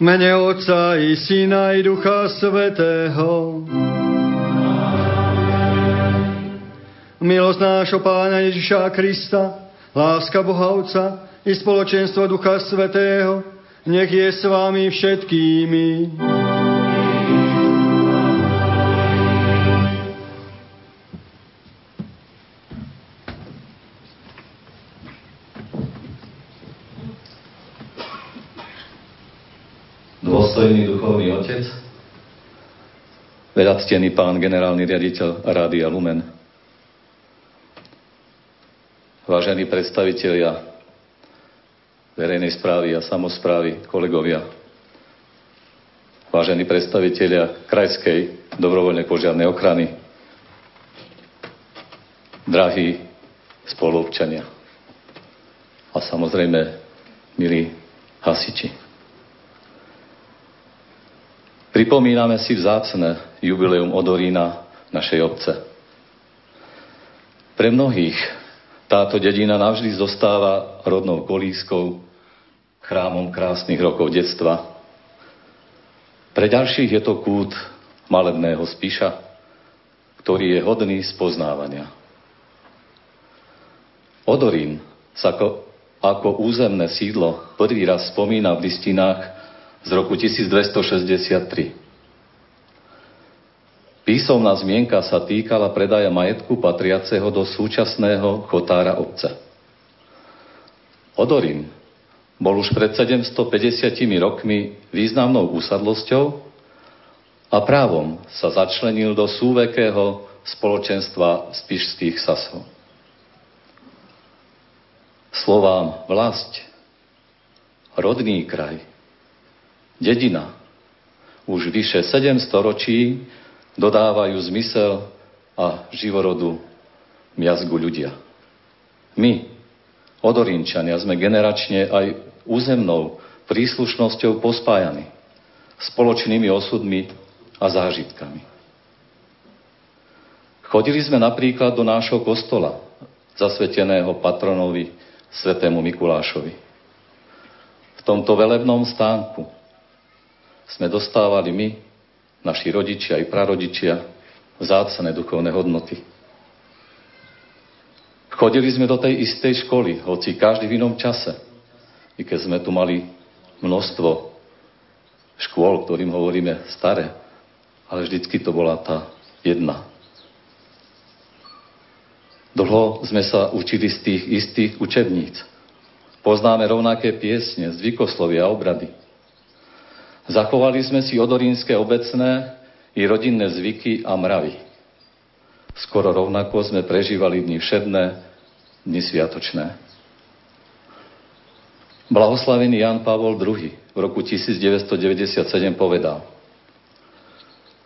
Mene Otca i Syna i Ducha Svetého. Milosť nášho Pána Ježiša Krista, láska Boha Otca i spoločenstvo Ducha Svetého, nech je s vami všetkými. Veľactený pán generálny riaditeľ Rádia Lumen, vážení predstavitelia verejnej správy a samozprávy, kolegovia, vážení predstavitelia krajskej dobrovoľnej požiarnej ochrany, drahí spoluobčania a samozrejme milí hasiči. Pripomíname si vzácne jubileum Odorína našej obce. Pre mnohých táto dedina navždy zostáva rodnou kolískou, chrámom krásnych rokov detstva. Pre ďalších je to kút malebného spíša, ktorý je hodný spoznávania. Odorín sa ako, ako územné sídlo prvý raz spomína v listinách z roku 1263. Písomná zmienka sa týkala predaja majetku patriaceho do súčasného chotára obce. Odorín bol už pred 750 rokmi významnou úsadlosťou a právom sa začlenil do súvekého spoločenstva spišských sasov. Slovám vlast, rodný kraj, dedina už vyše 7 storočí dodávajú zmysel a živorodu miazgu ľudia. My, Odorínčania, sme generačne aj územnou príslušnosťou pospájani, spoločnými osudmi a zážitkami. Chodili sme napríklad do nášho kostola, zasveteného patronovi svetému Mikulášovi. V tomto velebnom stánku sme dostávali my, naši rodičia i prarodičia, vzácne duchovné hodnoty. Chodili sme do tej istej školy, hoci každý v inom čase. I keď sme tu mali množstvo škôl, ktorým hovoríme staré, ale vždycky to bola tá jedna. Dlho sme sa učili z tých istých učebníc. Poznáme rovnaké piesne, zvykoslovia a obrady. Zachovali sme si odorínske obecné i rodinné zvyky a mravy. Skoro rovnako sme prežívali dni všedné, dni sviatočné. Blahoslavený Jan Pavol II v roku 1997 povedal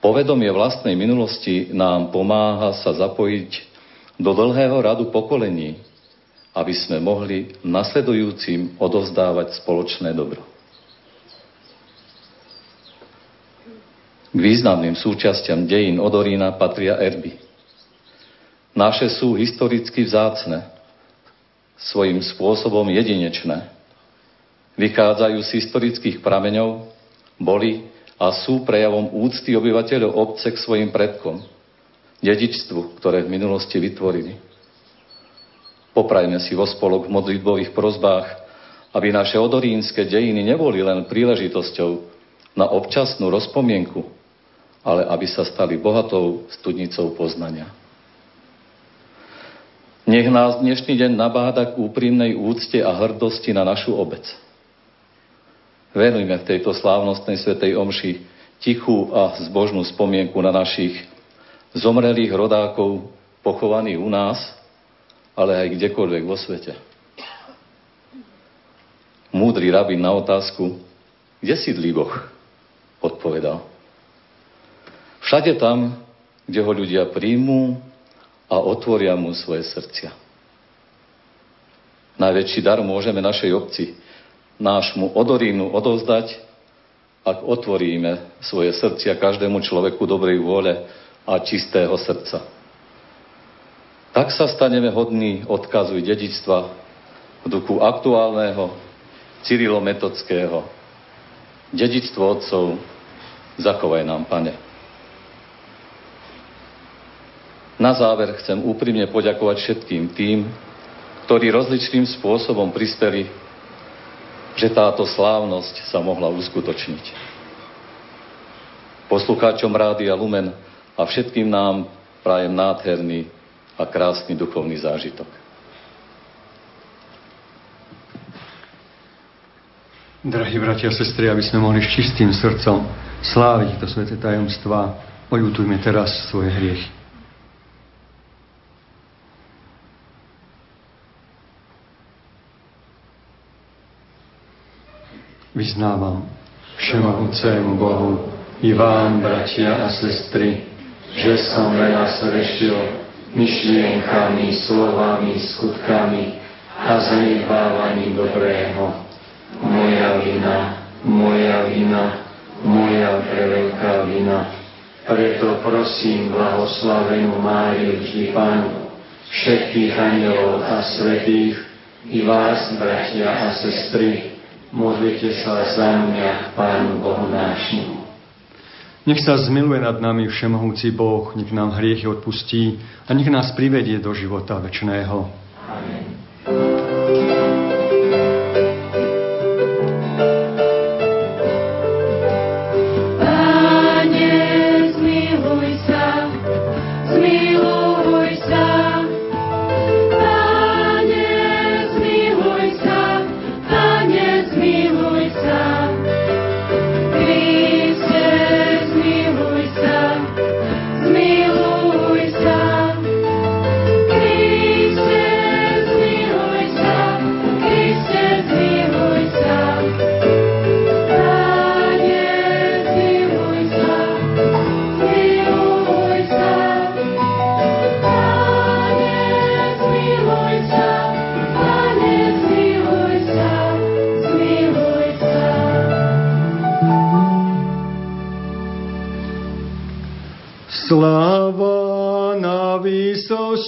Povedomie vlastnej minulosti nám pomáha sa zapojiť do dlhého radu pokolení, aby sme mohli nasledujúcim odovzdávať spoločné dobro. K významným súčasťam dejín Odorína patria erby. Naše sú historicky vzácne, svojím spôsobom jedinečné. Vychádzajú z historických prameňov, boli a sú prejavom úcty obyvateľov obce k svojim predkom, dedičstvu, ktoré v minulosti vytvorili. Poprajme si vo spolok v modlitbových prozbách, aby naše odorínske dejiny neboli len príležitosťou na občasnú rozpomienku, ale aby sa stali bohatou studnicou poznania. Nech nás dnešný deň nabáda k úprimnej úcte a hrdosti na našu obec. Venujme v tejto slávnostnej svetej omši tichú a zbožnú spomienku na našich zomrelých rodákov pochovaných u nás, ale aj kdekoľvek vo svete. Múdry rabin na otázku, kde sídlí Boh, odpovedal. Všade tam, kde ho ľudia príjmú a otvoria mu svoje srdcia. Najväčší dar môžeme našej obci, nášmu odorínu odovzdať, ak otvoríme svoje srdcia každému človeku dobrej vôle a čistého srdca. Tak sa staneme hodní odkazu dedičstva v duchu aktuálneho cyrilometodského Dedictvo otcov zachovaj nám, Pane. Na záver chcem úprimne poďakovať všetkým tým, ktorí rozličným spôsobom prispeli, že táto slávnosť sa mohla uskutočniť. Poslucháčom Rádia Lumen a všetkým nám prajem nádherný a krásny duchovný zážitok. Drahí bratia a sestry, aby sme mohli s čistým srdcom sláviť to sveté tajomstvá, ojutujme teraz svoje hriechy. Vyznávam všemohúcemu Bohu i vám, bratia a sestry, že som veľa srešil myšlienkami, slovami, skutkami a zanedbávaním dobrého. Moja vina, moja vina, moja preveľká vina. Preto prosím blahoslavenú Máriu vždy Pánu, všetkých anielov a svetých, i vás, bratia a sestry, Modlite sa za mňa, Pánu Bohu nášmu. Nech sa zmiluje nad nami všemohúci Boh, nech nám hriechy odpustí a nech nás privedie do života večného. Amen.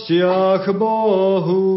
Milostiach Bohu.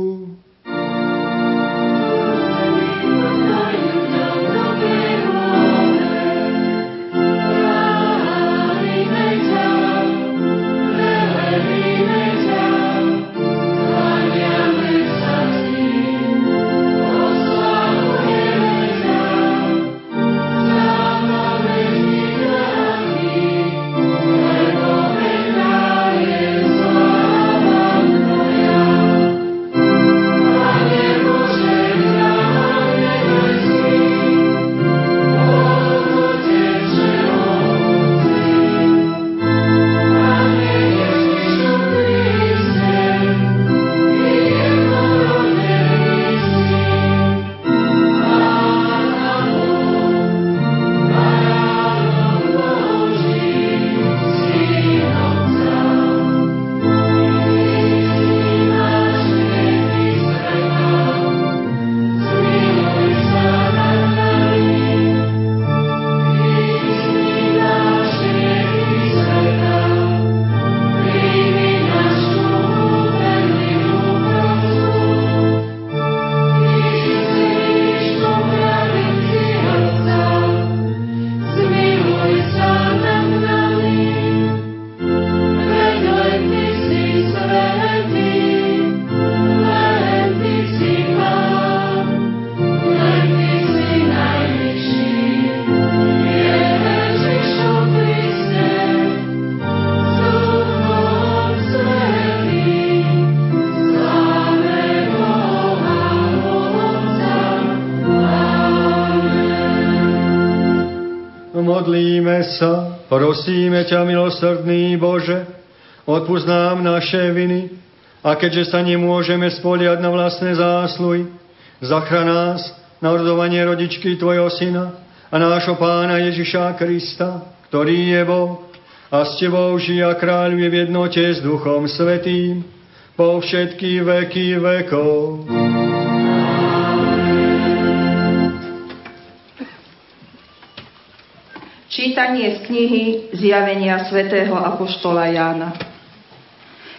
Prosíme ťa, milosrdný Bože, odpúsť nám naše viny a keďže sa nemôžeme spoliať na vlastné zásluhy, zachrán nás na ordovanie rodičky Tvojho Syna a nášho Pána Ježiša Krista, ktorý je Boh a s Tebou žije a kráľuje v jednote s Duchom Svetým po všetky veky vekov. Čítanie z knihy Zjavenia svätého Apoštola Jána.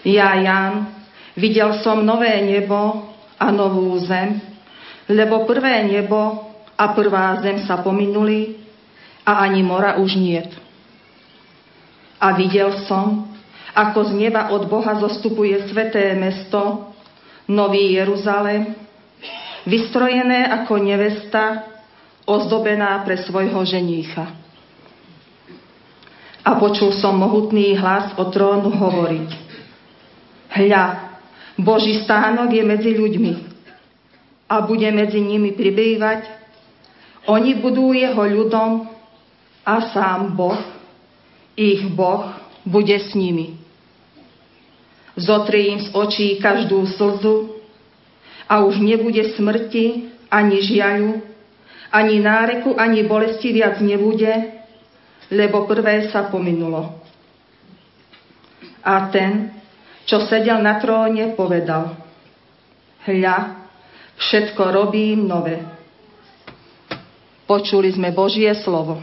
Ja, Ján, videl som nové nebo a novú zem, lebo prvé nebo a prvá zem sa pominuli a ani mora už niet. A videl som, ako z neba od Boha zostupuje sveté mesto, Nový Jeruzalém, vystrojené ako nevesta, ozdobená pre svojho ženícha. A počul som mohutný hlas od trónu hovoriť. Hľa, Boží stánok je medzi ľuďmi a bude medzi nimi pribývať. Oni budú jeho ľudom a sám Boh, ich Boh, bude s nimi. Zotrie im z očí každú slzu a už nebude smrti, ani žiaľu, ani náreku, ani bolesti viac nebude, lebo prvé sa pominulo. A ten, čo sedel na tróne, povedal, hľa, všetko robím nové. Počuli sme Božie slovo.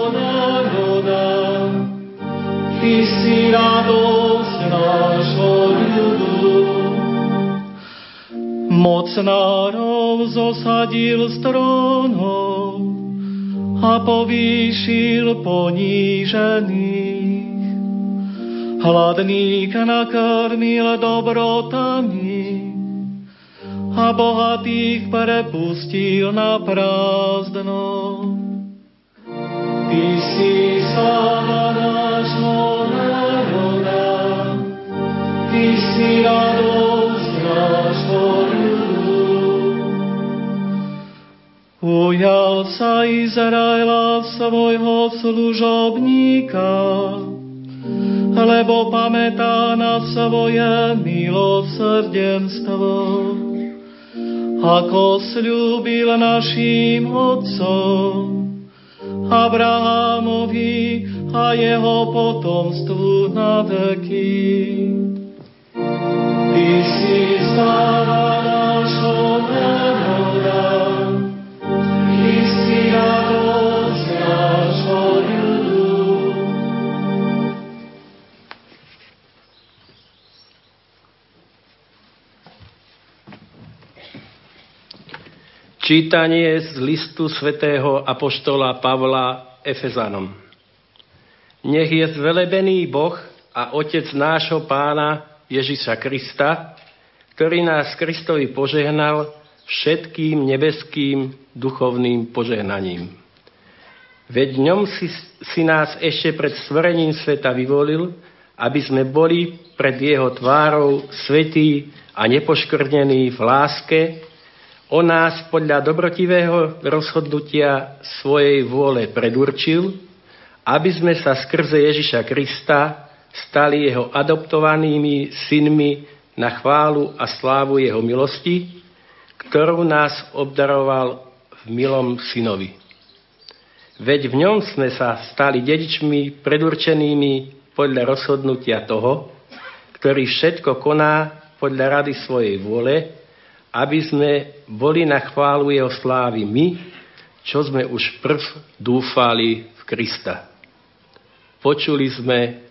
Mocnárov zosadil z trónov a povýšil ponížených. Hladných nakrmil dobrotami, a bohatých prepustil na prázdno. Ty si sláva nášho národa, Ujal sa Izraela svojho služobníka, lebo pamätá na svoje milosrdenstvo ako slúbil našim otcom, Abrahamovi a jeho potomstvu na veky. Čítanie z listu svätého Apoštola Pavla Efezanom. Nech je zvelebený Boh a Otec nášho pána Ježiša Krista, ktorý nás Kristovi požehnal všetkým nebeským duchovným požehnaním. Veď ňom si, si nás ešte pred stvorením sveta vyvolil, aby sme boli pred jeho tvárou svetí a nepoškrnení v láske, o nás podľa dobrotivého rozhodnutia svojej vôle predurčil, aby sme sa skrze Ježiša Krista stali jeho adoptovanými synmi na chválu a slávu jeho milosti, ktorú nás obdaroval v milom synovi. Veď v ňom sme sa stali dedičmi predurčenými podľa rozhodnutia toho, ktorý všetko koná podľa rady svojej vôle, aby sme boli na chválu jeho slávy my, čo sme už prv dúfali v Krista. Počuli sme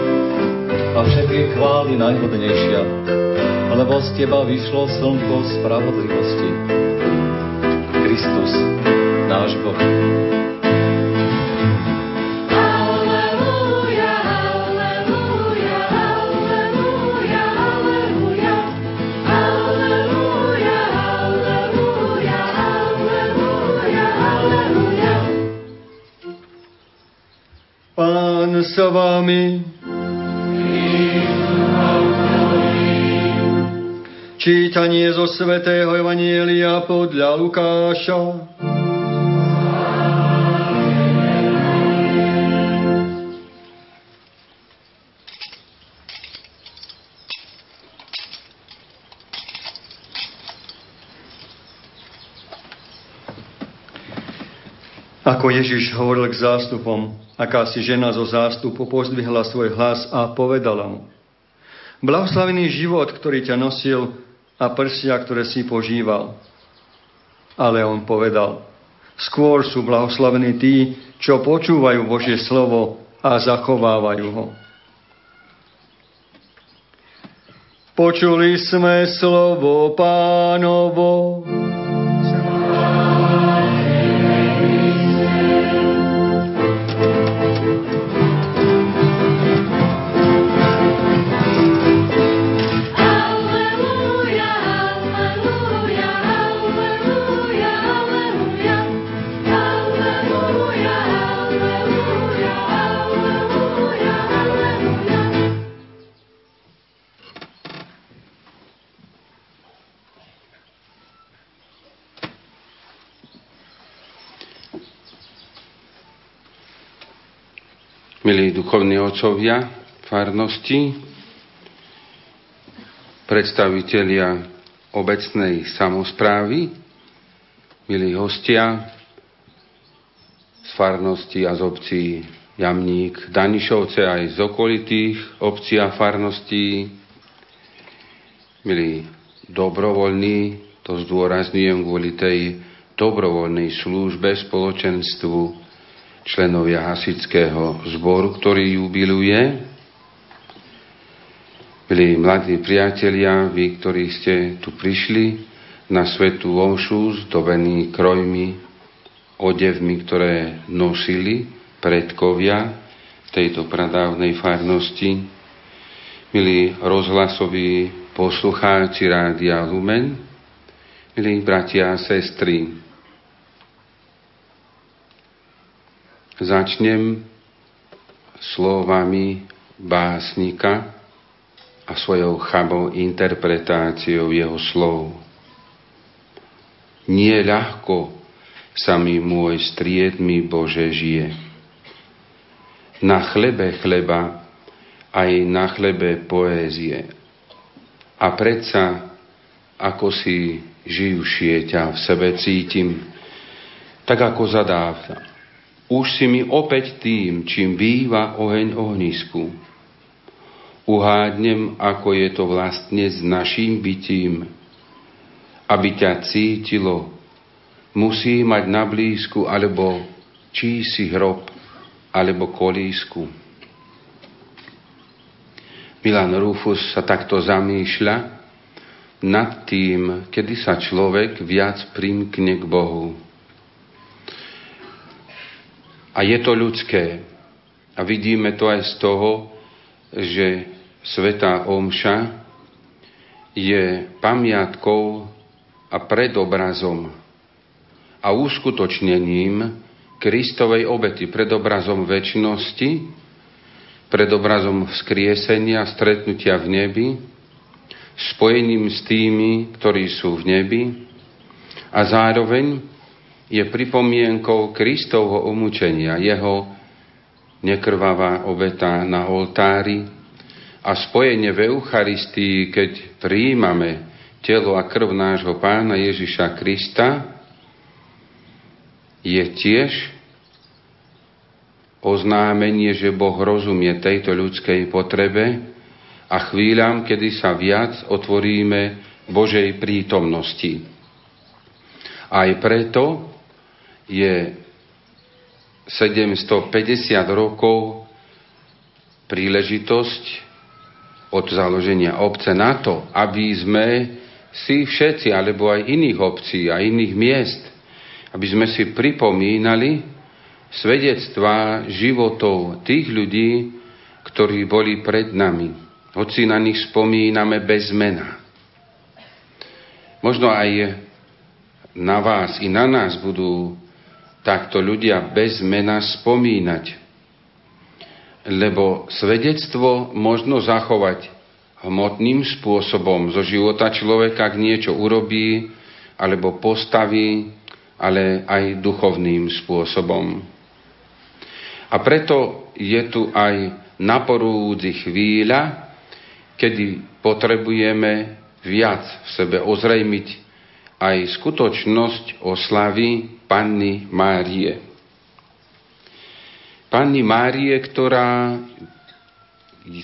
A všetky chvály najhodnejšia, lebo z Teba vyšlo slnko spravodlivosti. Kristus, náš Boh. s vami. Čítanie zo Svetého Evanielia podľa Lukáša. Ako Ježiš hovoril k zástupom, akási žena zo zástupu pozdvihla svoj hlas a povedala mu, Blahoslavený život, ktorý ťa nosil a prsia, ktoré si požíval. Ale on povedal, skôr sú blahoslavení tí, čo počúvajú Božie slovo a zachovávajú ho. Počuli sme slovo pánovo. Duchovní otcovia, farnosti, predstavitelia obecnej samozprávy, milí hostia z farnosti a z obcí Jamník, Danišovce aj z okolitých obcí a farností, milí dobrovoľní, to zdôrazňujem kvôli tej dobrovoľnej službe spoločenstvu, členovia hasičského zboru, ktorý jubiluje. Milí mladí priatelia, vy, ktorí ste tu prišli na svetú omšu zdobení krojmi, odevmi, ktoré nosili predkovia tejto pradávnej farnosti, milí rozhlasoví poslucháči Rádia Lumen, milí bratia a sestry, Začnem slovami básnika a svojou chabou interpretáciou jeho slov. Nie ľahko sa mi môj striedmy Bože žije. Na chlebe chleba aj na chlebe poézie. A predsa, ako si živšie ťa v sebe cítim, tak ako zadávna už si mi opäť tým, čím býva oheň ohnisku. Uhádnem, ako je to vlastne s naším bytím. Aby ťa cítilo, musí mať na blízku alebo čí si hrob, alebo kolísku. Milan Rufus sa takto zamýšľa nad tým, kedy sa človek viac primkne k Bohu. A je to ľudské. A vidíme to aj z toho, že Svetá Omša je pamiatkou a predobrazom a uskutočnením Kristovej obety, predobrazom väčšnosti, predobrazom vzkriesenia, stretnutia v nebi, spojením s tými, ktorí sú v nebi a zároveň je pripomienkou Kristovho umúčenia, jeho nekrvavá obeta na oltári a spojenie v Eucharistii, keď prijímame telo a krv nášho pána Ježiša Krista, je tiež oznámenie, že Boh rozumie tejto ľudskej potrebe a chvíľam, kedy sa viac otvoríme Božej prítomnosti. Aj preto je 750 rokov príležitosť od založenia obce na to, aby sme si všetci, alebo aj iných obcí a iných miest, aby sme si pripomínali svedectvá životov tých ľudí, ktorí boli pred nami. Hoci na nich spomíname bez mena. Možno aj na vás i na nás budú takto ľudia bez mena spomínať. Lebo svedectvo možno zachovať hmotným spôsobom zo života človeka, ak niečo urobí alebo postaví, ale aj duchovným spôsobom. A preto je tu aj naporúdzi chvíľa, kedy potrebujeme viac v sebe ozrejmiť aj skutočnosť oslavy Panny Márie. Panny Márie, ktorá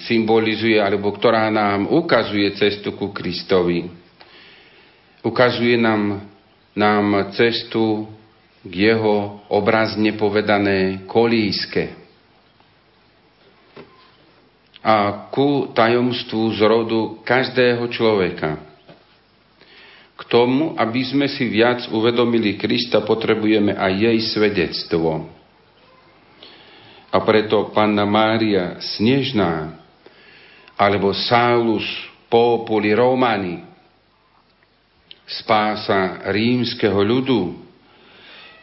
symbolizuje, alebo ktorá nám ukazuje cestu ku Kristovi. Ukazuje nám, nám cestu k jeho obrazne povedané kolíske a ku tajomstvu zrodu každého človeka. K tomu, aby sme si viac uvedomili Krista, potrebujeme aj jej svedectvo. A preto Panna Mária Snežná alebo Saulus Populi Romani, spása rímskeho ľudu,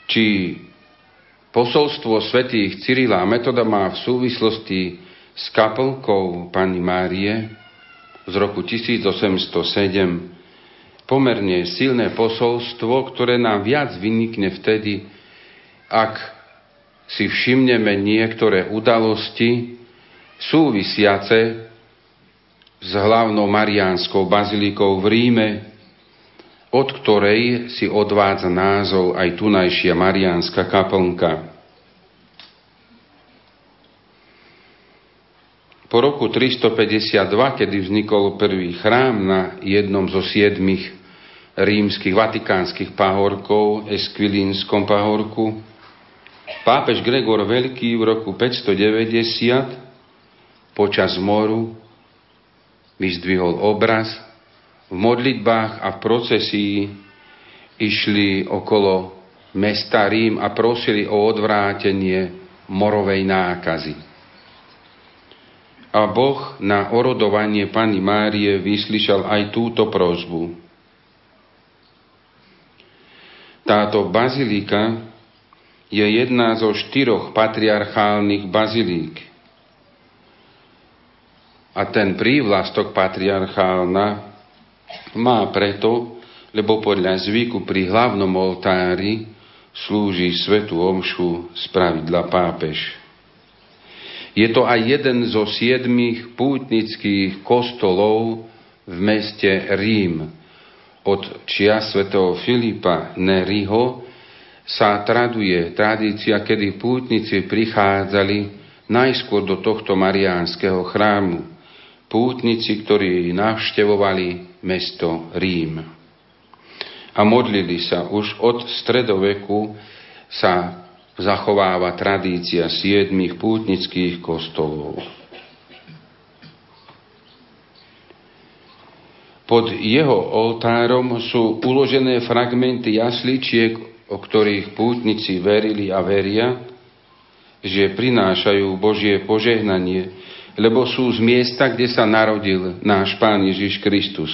či posolstvo svätých Cyrila a Metoda má v súvislosti s kapelkou Panny Márie z roku 1807 pomerne silné posolstvo, ktoré nám viac vynikne vtedy, ak si všimneme niektoré udalosti súvisiace s hlavnou Mariánskou bazilikou v Ríme, od ktorej si odvádza názov aj tunajšia Mariánska kaplnka. Po roku 352, kedy vznikol prvý chrám na jednom zo siedmých rímskych vatikánskych pahorkov, Esquilínskom pahorku, pápež Gregor Veľký v roku 590 počas moru vyzdvihol obraz, v modlitbách a v procesii išli okolo mesta Rím a prosili o odvrátenie morovej nákazy a Boh na orodovanie Pany Márie vyslyšal aj túto prozbu. Táto bazilika je jedna zo štyroch patriarchálnych bazilík. A ten prívlastok patriarchálna má preto, lebo podľa zvyku pri hlavnom oltári slúži svetu omšu z pravidla pápež. Je to aj jeden zo siedmých pútnických kostolov v meste Rím. Od čia svätého Filipa Neriho sa traduje tradícia, kedy pútnici prichádzali najskôr do tohto mariánskeho chrámu. Pútnici, ktorí navštevovali mesto Rím. A modlili sa už od stredoveku sa zachováva tradícia siedmých pútnických kostolov. Pod jeho oltárom sú uložené fragmenty jasličiek, o ktorých pútnici verili a veria, že prinášajú Božie požehnanie, lebo sú z miesta, kde sa narodil náš Pán Ježiš Kristus,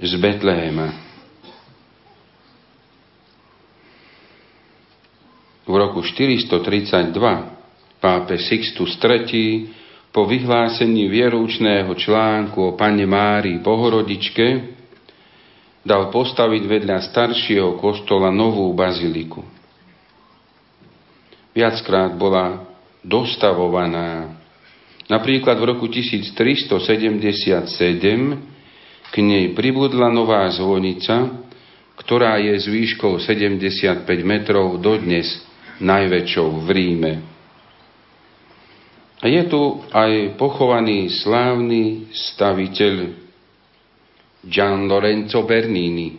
z Betlehema. V roku 432 pápe Sixtus III po vyhlásení vierúčného článku o Pane Márii Bohorodičke dal postaviť vedľa staršieho kostola novú baziliku. Viackrát bola dostavovaná. Napríklad v roku 1377 k nej pribudla nová zvonica, ktorá je s výškou 75 metrov dodnes najväčšou v Ríme. A je tu aj pochovaný slávny staviteľ Gian Lorenzo Bernini,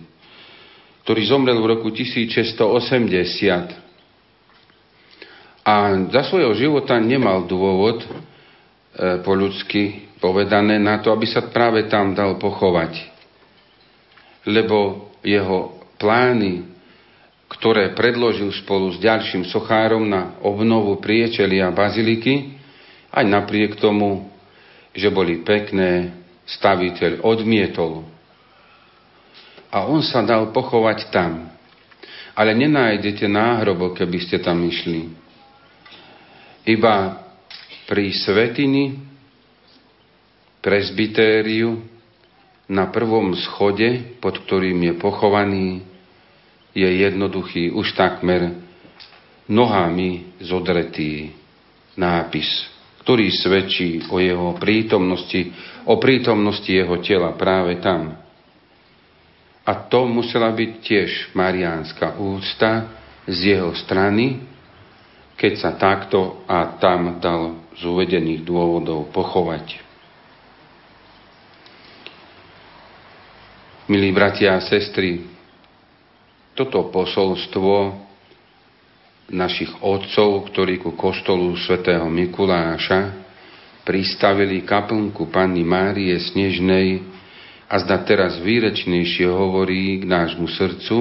ktorý zomrel v roku 1680 a za svojho života nemal dôvod e, po ľudsky povedané na to, aby sa práve tam dal pochovať. Lebo jeho plány ktoré predložil spolu s ďalším sochárom na obnovu priečelia baziliky, aj napriek tomu, že boli pekné, staviteľ odmietol. A on sa dal pochovať tam. Ale nenájdete náhrobo, keby ste tam išli. Iba pri svetini, presbytériu, na prvom schode, pod ktorým je pochovaný, je jednoduchý, už takmer nohami zodretý nápis, ktorý svedčí o jeho prítomnosti, o prítomnosti jeho tela práve tam. A to musela byť tiež mariánska úcta z jeho strany, keď sa takto a tam dal z uvedených dôvodov pochovať. Milí bratia a sestry, toto posolstvo našich otcov, ktorí ku kostolu svätého Mikuláša pristavili kaplnku Panny Márie Snežnej a zda teraz výrečnejšie hovorí k nášmu srdcu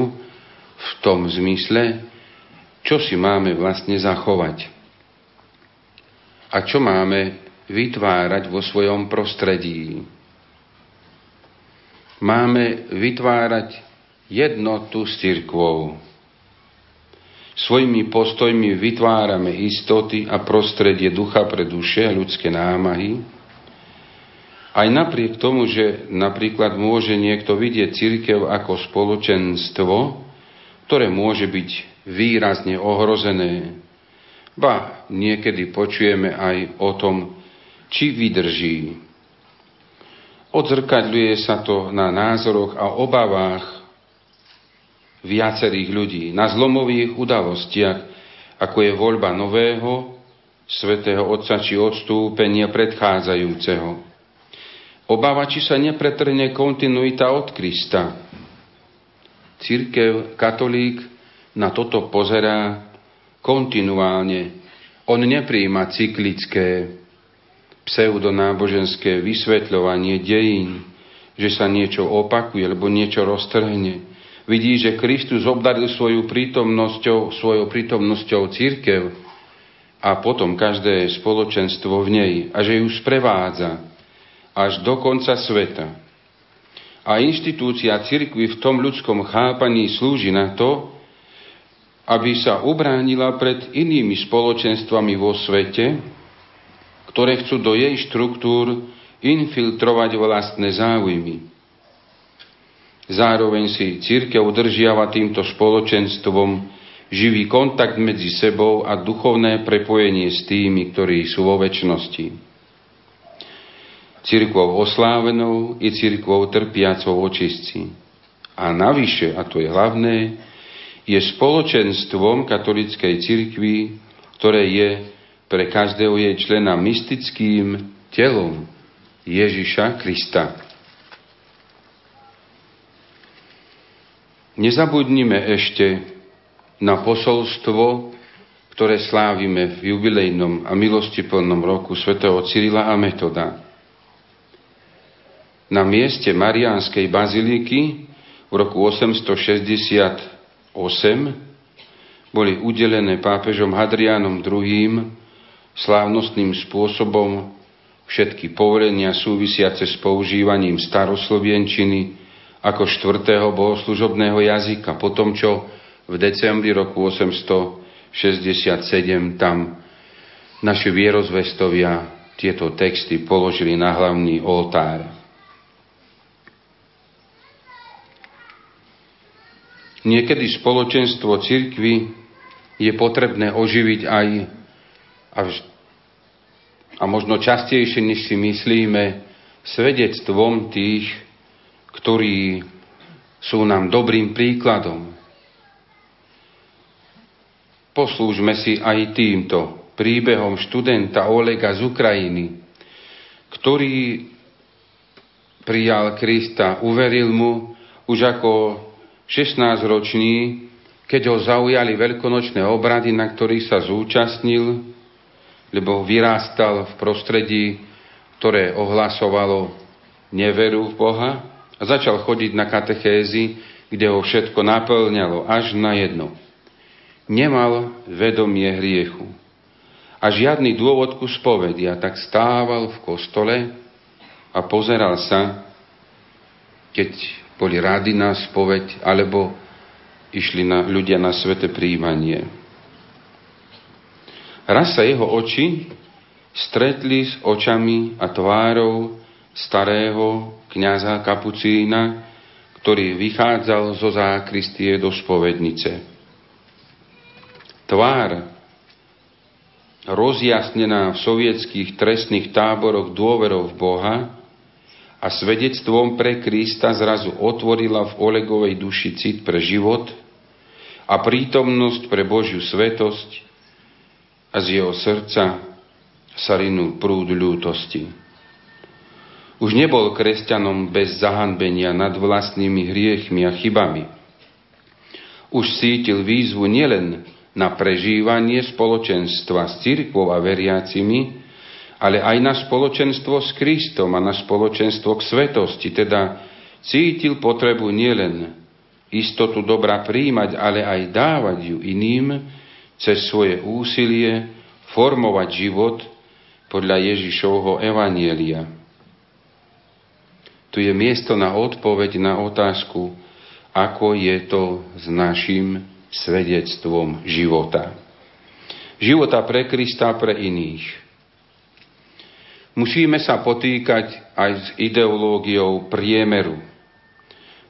v tom zmysle, čo si máme vlastne zachovať a čo máme vytvárať vo svojom prostredí. Máme vytvárať jednotu s cirkvou. Svojimi postojmi vytvárame istoty a prostredie ducha pre duše a ľudské námahy. Aj napriek tomu, že napríklad môže niekto vidieť církev ako spoločenstvo, ktoré môže byť výrazne ohrozené. Ba, niekedy počujeme aj o tom, či vydrží. Odzrkadľuje sa to na názoroch a obavách viacerých ľudí na zlomových udalostiach, ako je voľba nového, svetého Otca či odstúpenie predchádzajúceho. Obáva, či sa nepretrne kontinuita od Krista. Církev, katolík na toto pozerá kontinuálne. On nepríjima cyklické, pseudonáboženské vysvetľovanie dejín, že sa niečo opakuje, alebo niečo roztrhne vidí, že Kristus obdaril svoju prítomnosťou, svojou prítomnosťou církev a potom každé spoločenstvo v nej a že ju sprevádza až do konca sveta. A inštitúcia cirkvy v tom ľudskom chápaní slúži na to, aby sa ubránila pred inými spoločenstvami vo svete, ktoré chcú do jej štruktúr infiltrovať vlastné záujmy. Zároveň si církev udržiava týmto spoločenstvom živý kontakt medzi sebou a duchovné prepojenie s tými, ktorí sú vo väčšnosti. Církvou oslávenou i církvou trpiacou očistci. A navyše, a to je hlavné, je spoločenstvom katolickej cirkvi, ktoré je pre každého jej člena mystickým telom Ježiša Krista. Nezabudnime ešte na posolstvo, ktoré slávime v jubilejnom a milostiplnom roku svätého Cyrila a Metoda. na mieste Mariánskej baziliky v roku 868 boli udelené pápežom Hadrianom II. slávnostným spôsobom všetky povolenia súvisiace s používaním staroslovienčiny ako štvrtého bohoslužobného jazyka, po tom, čo v decembri roku 867 tam naši vierozvestovia tieto texty položili na hlavný oltár. Niekedy spoločenstvo cirkvy je potrebné oživiť aj a, a možno častejšie, než si myslíme, svedectvom tých, ktorí sú nám dobrým príkladom. Poslúžme si aj týmto príbehom študenta Olega z Ukrajiny, ktorý prijal Krista, uveril mu už ako 16-ročný, keď ho zaujali veľkonočné obrady, na ktorých sa zúčastnil, lebo vyrástal v prostredí, ktoré ohlasovalo neveru v Boha a začal chodiť na katechézy, kde ho všetko naplňalo až na jedno. Nemal vedomie hriechu a žiadny dôvod ku spovedi. A tak stával v kostole a pozeral sa, keď boli rádi na spoveď, alebo išli na, ľudia na svete príjmanie. Raz sa jeho oči stretli s očami a tvárou starého kniaza Kapucína, ktorý vychádzal zo zákristie do spovednice. Tvár rozjasnená v sovietských trestných táboroch dôverou v Boha a svedectvom pre Krista zrazu otvorila v Olegovej duši cit pre život a prítomnosť pre Božiu svetosť a z jeho srdca sa rinul prúd ľútosti. Už nebol kresťanom bez zahanbenia nad vlastnými hriechmi a chybami. Už cítil výzvu nielen na prežívanie spoločenstva s církvou a veriacimi, ale aj na spoločenstvo s Kristom a na spoločenstvo k svetosti, teda cítil potrebu nielen istotu dobra príjmať, ale aj dávať ju iným cez svoje úsilie formovať život podľa Ježišovho evanielia. Tu je miesto na odpoveď na otázku, ako je to s našim svedectvom života. Života pre Krista pre iných. Musíme sa potýkať aj s ideológiou priemeru,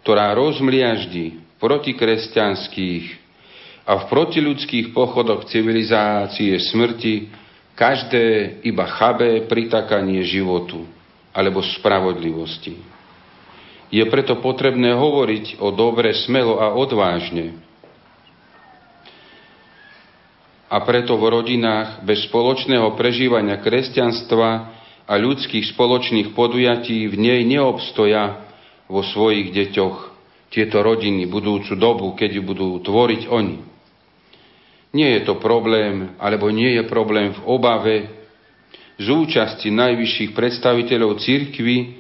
ktorá rozmliaždi protikresťanských a v protiludských pochodoch civilizácie smrti každé iba chabé pritakanie životu alebo spravodlivosti. Je preto potrebné hovoriť o dobre smelo a odvážne, a preto v rodinách bez spoločného prežívania kresťanstva a ľudských spoločných podujatí v nej neobstoja vo svojich deťoch tieto rodiny budúcu dobu, keď ju budú tvoriť oni. Nie je to problém, alebo nie je problém v obave z účasti najvyšších predstaviteľov cirkvy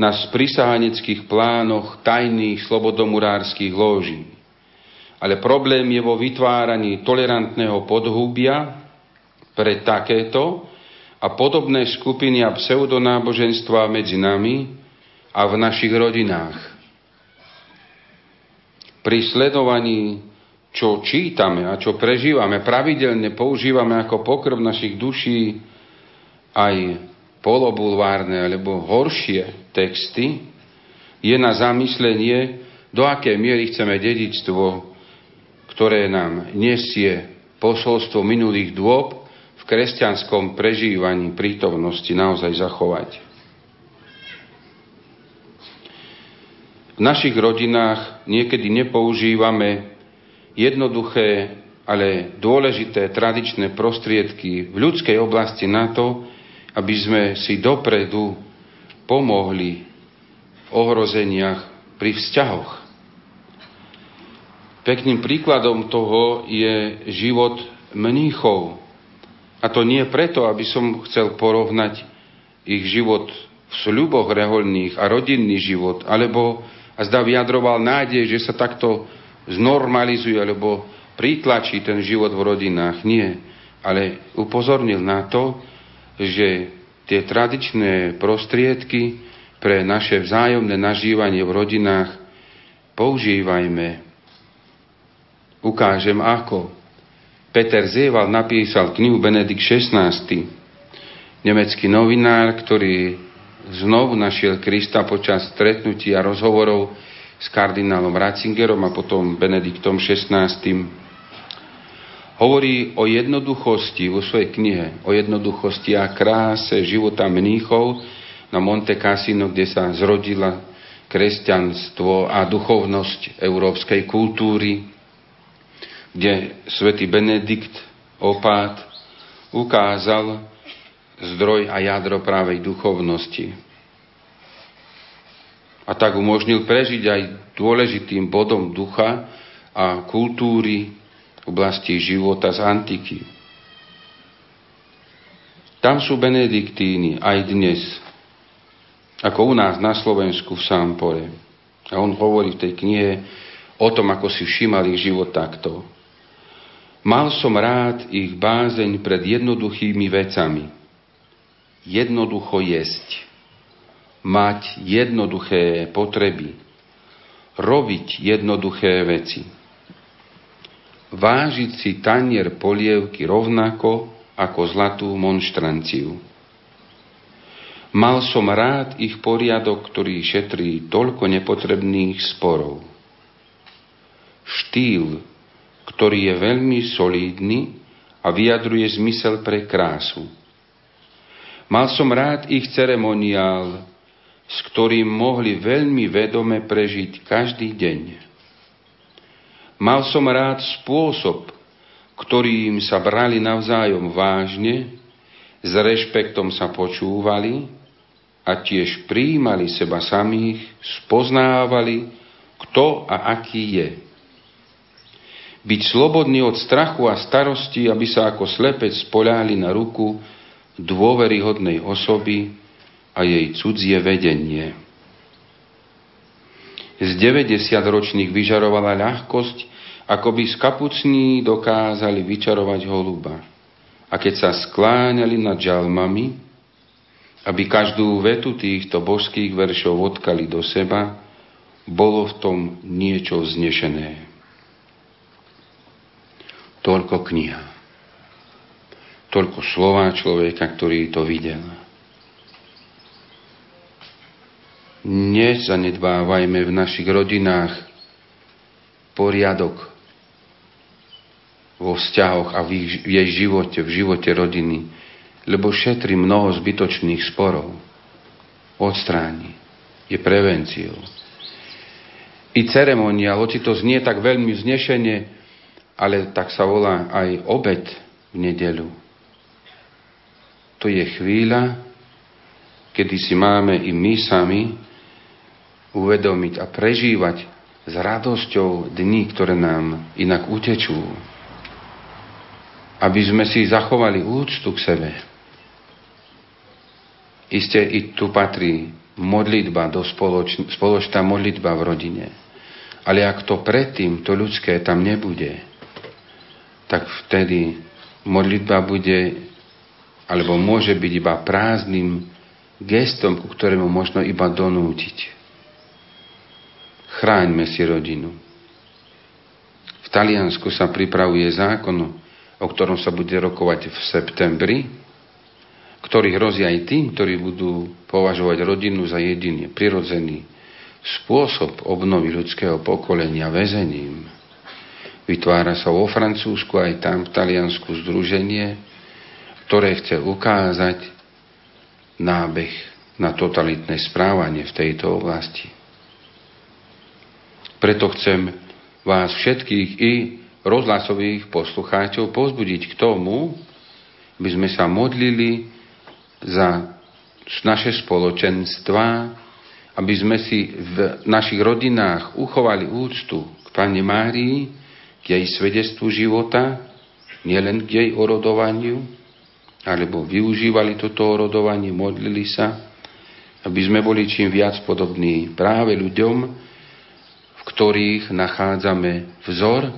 na sprisahaneckých plánoch tajných slobodomurárskych lóží ale problém je vo vytváraní tolerantného podhúbia pre takéto a podobné skupiny a pseudonáboženstva medzi nami a v našich rodinách. Pri sledovaní, čo čítame a čo prežívame, pravidelne používame ako pokrv našich duší aj polobulvárne alebo horšie texty, je na zamyslenie, do akej miery chceme dedičstvo ktoré nám nesie posolstvo minulých dôb v kresťanskom prežívaní prítomnosti naozaj zachovať. V našich rodinách niekedy nepoužívame jednoduché, ale dôležité tradičné prostriedky v ľudskej oblasti na to, aby sme si dopredu pomohli v ohrozeniach pri vzťahoch. Pekným príkladom toho je život mníchov. A to nie preto, aby som chcel porovnať ich život v sľuboch reholných a rodinný život, alebo a zda vyjadroval nádej, že sa takto znormalizuje, alebo pritlačí ten život v rodinách. Nie, ale upozornil na to, že tie tradičné prostriedky pre naše vzájomné nažívanie v rodinách používajme. Ukážem ako. Peter Zieval napísal knihu Benedikt XVI. Nemecký novinár, ktorý znovu našiel Krista počas stretnutí a rozhovorov s kardinálom Ratzingerom a potom Benediktom XVI. Hovorí o jednoduchosti vo svojej knihe, o jednoduchosti a kráse života mníchov na Monte Cassino, kde sa zrodila kresťanstvo a duchovnosť európskej kultúry, kde svätý Benedikt opát ukázal zdroj a jadro právej duchovnosti. A tak umožnil prežiť aj dôležitým bodom ducha a kultúry oblasti života z antiky. Tam sú benediktíny aj dnes, ako u nás na Slovensku v Sámpore. A on hovorí v tej knihe o tom, ako si všímal ich život takto. Mal som rád ich bázeň pred jednoduchými vecami – jednoducho jesť, mať jednoduché potreby, robiť jednoduché veci. Vážiť si tanier polievky rovnako ako zlatú monštranciu. Mal som rád ich poriadok, ktorý šetrí toľko nepotrebných sporov. Štýl, ktorý je veľmi solídny a vyjadruje zmysel pre krásu Mal som rád ich ceremoniál, s ktorým mohli veľmi vedome prežiť každý deň. Mal som rád spôsob, ktorým sa brali navzájom vážne, s rešpektom sa počúvali a tiež príjmali seba samých, spoznávali, kto a aký je. Byť slobodný od strachu a starosti, aby sa ako slepec spoľáli na ruku, dôveryhodnej osoby a jej cudzie vedenie. Z 90-ročných vyžarovala ľahkosť, ako by z kapucní dokázali vyčarovať holuba. A keď sa skláňali nad žalmami, aby každú vetu týchto božských veršov odkali do seba, bolo v tom niečo znešené. Toľko kniha toľko slova človeka, ktorý to videl. Nezanedbávajme v našich rodinách poriadok vo vzťahoch a v jej živote, v živote rodiny, lebo šetrí mnoho zbytočných sporov. Odstráni. Je prevenciou. I ceremonia, hoci to znie tak veľmi vznešenie, ale tak sa volá aj obed v nedelu to je chvíľa, kedy si máme i my sami uvedomiť a prežívať s radosťou dní, ktoré nám inak utečú. Aby sme si zachovali úctu k sebe. Isté i tu patrí modlitba, do spoloč, spoločná modlitba v rodine. Ale ak to predtým, to ľudské tam nebude, tak vtedy modlitba bude alebo môže byť iba prázdnym gestom, ku ktorému možno iba donútiť. Chráňme si rodinu. V Taliansku sa pripravuje zákon, o ktorom sa bude rokovať v septembri, ktorý hrozí aj tým, ktorí budú považovať rodinu za jediný, prirodzený spôsob obnovy ľudského pokolenia väzením. Vytvára sa vo Francúzsku aj tam v Taliansku združenie, ktoré chce ukázať nábeh na totalitné správanie v tejto oblasti. Preto chcem vás všetkých i rozhlasových poslucháčov pozbudiť k tomu, aby sme sa modlili za naše spoločenstva, aby sme si v našich rodinách uchovali úctu k Pane Márii, k jej svedectvu života, nielen k jej orodovaniu, alebo využívali toto orodovanie, modlili sa Aby sme boli čím viac podobní práve ľuďom, v ktorých nachádzame vzor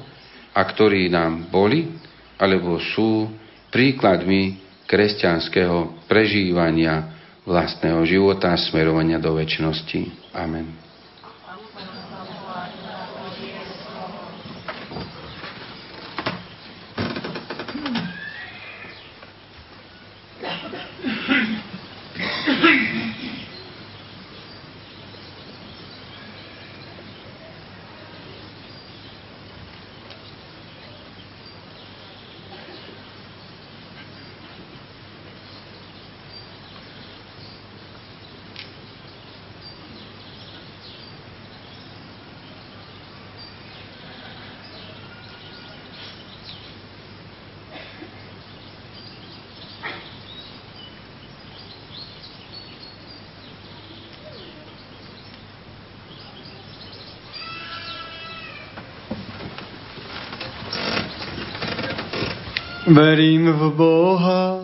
a ktorí nám boli alebo sú príkladmi kresťanského prežívania vlastného života a smerovania do väčšnosti. Amen. Verím v Boha,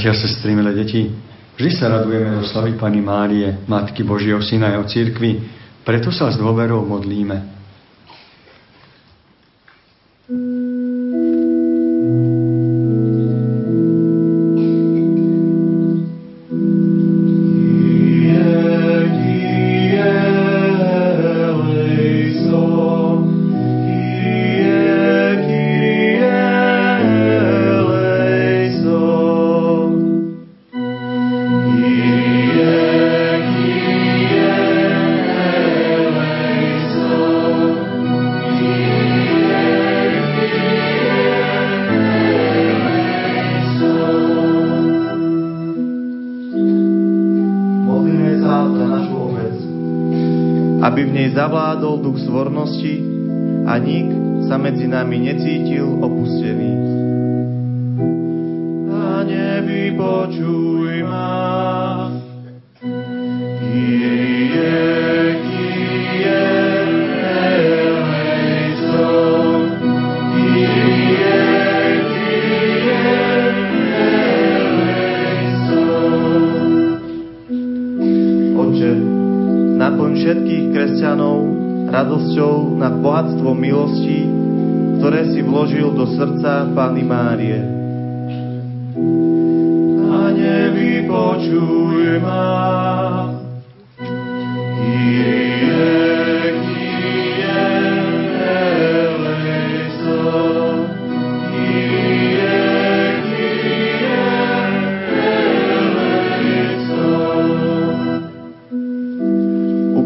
bratia, sestry, milé deti, vždy sa radujeme do slavy Pani Márie, Matky Božieho Syna a Církvy, preto sa s dôverou modlíme.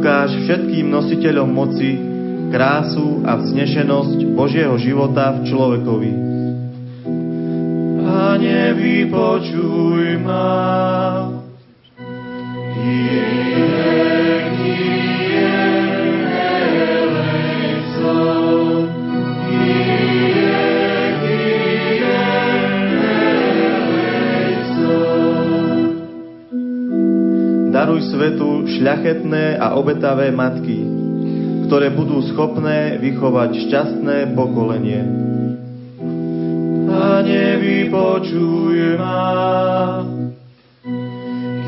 Ukáž všetkým nositeľom moci krásu a vznešenosť Božieho života v človekovi. Pane, vypočuj ma. Daruj svetu šľachetné a obetavé matky, ktoré budú schopné vychovať šťastné pokolenie. Pane, vypočuj ma.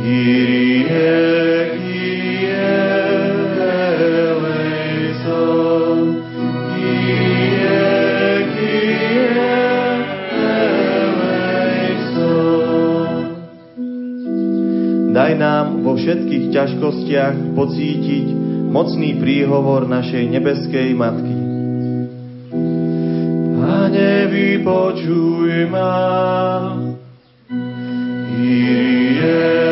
Kyrie všetkých ťažkostiach pocítiť mocný príhovor našej nebeskej Matky. Pane, vypočuj ma. Kyrie,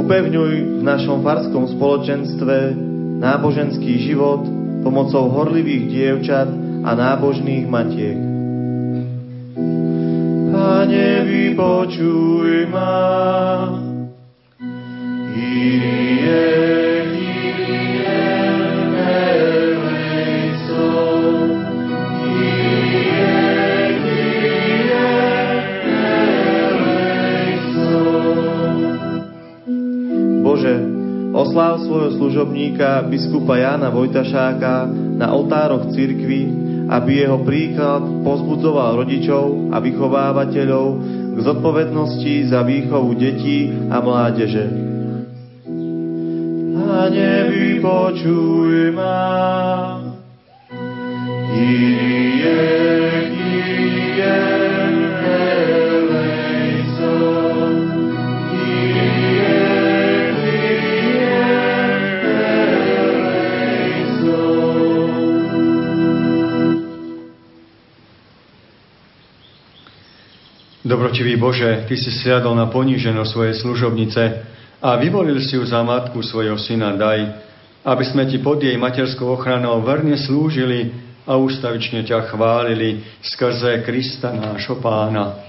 upevňuj našom farskom spoločenstve náboženský život pomocou horlivých dievčat a nábožných matiek. Pane, vypočuj ma. Kyrie osláv svojho služobníka biskupa Jána Vojtašáka na oltároch cirkvy, aby jeho príklad pozbudzoval rodičov a vychovávateľov k zodpovednosti za výchovu detí a mládeže. Pane, vypočuj ma. Kyrie Dobrotivý Bože, Ty si siadol na poníženosť svojej služobnice a vyvolil si ju za matku svojho syna. Daj, aby sme Ti pod jej materskou ochranou verne slúžili a ústavične ťa chválili skrze Krista nášho pána.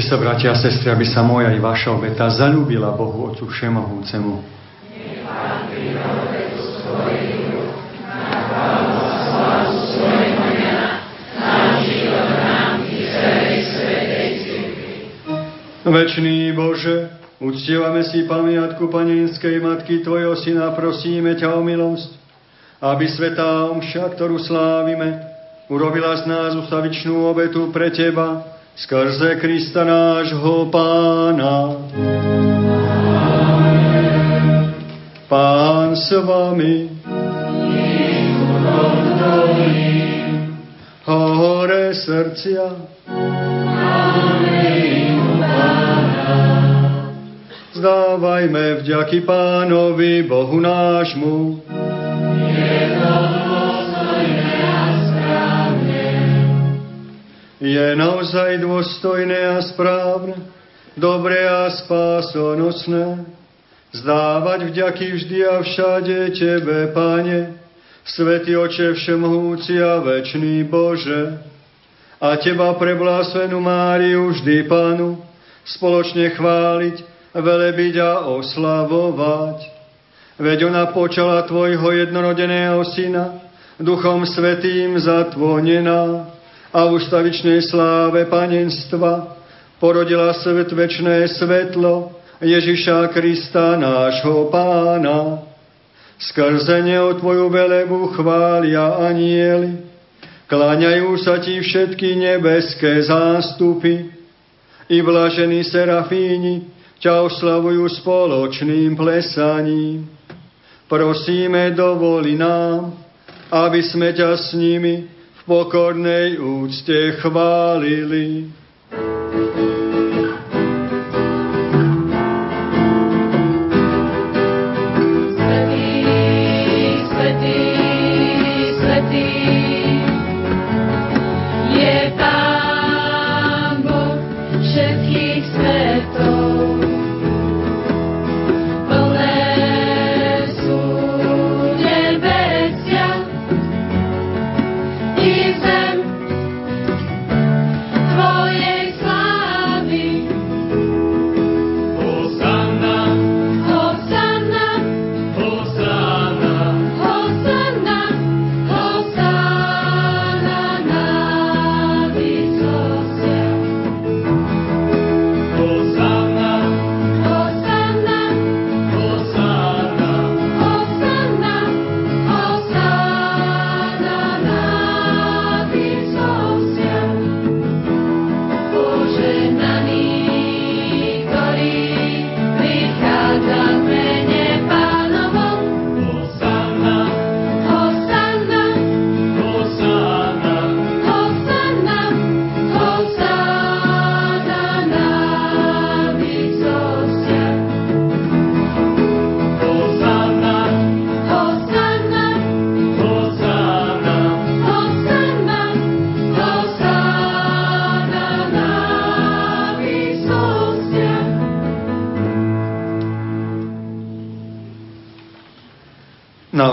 Modlite sa, bratia a sestry, aby sa moja i vaša obeta zalúbila Bohu Otcu Všemohúcemu. Večný Bože, uctievame si pamiatku panenskej matky Tvojho Syna, prosíme ťa o milosť, aby svetá omša, ktorú slávime, urobila z nás ustavičnú obetu pre Teba, skrze Krista nášho Pána. Pán s vami. Hore srdcia. Zdávajme vďaky Pánovi Bohu nášmu. Je naozaj dôstojné a správne, dobré a spásonosné, zdávať vďaky vždy a všade Tebe, Pane, Svetý Oče Všemohúci a Večný Bože, a Teba preblásenú Máriu vždy, Pánu, spoločne chváliť, velebiť a oslavovať. Veď ona počala Tvojho jednorodeného Syna, Duchom Svetým zatvonená, a v ustavičnej sláve panenstva porodila svet večné svetlo Ježiša Krista, nášho pána. Skrze neho Tvoju velebu chvália anieli, kláňajú sa Ti všetky nebeské zástupy i blažení serafíni ťa oslavujú spoločným plesaním. Prosíme, dovoli nám, aby sme ťa s nimi v pokornej úcte chválili.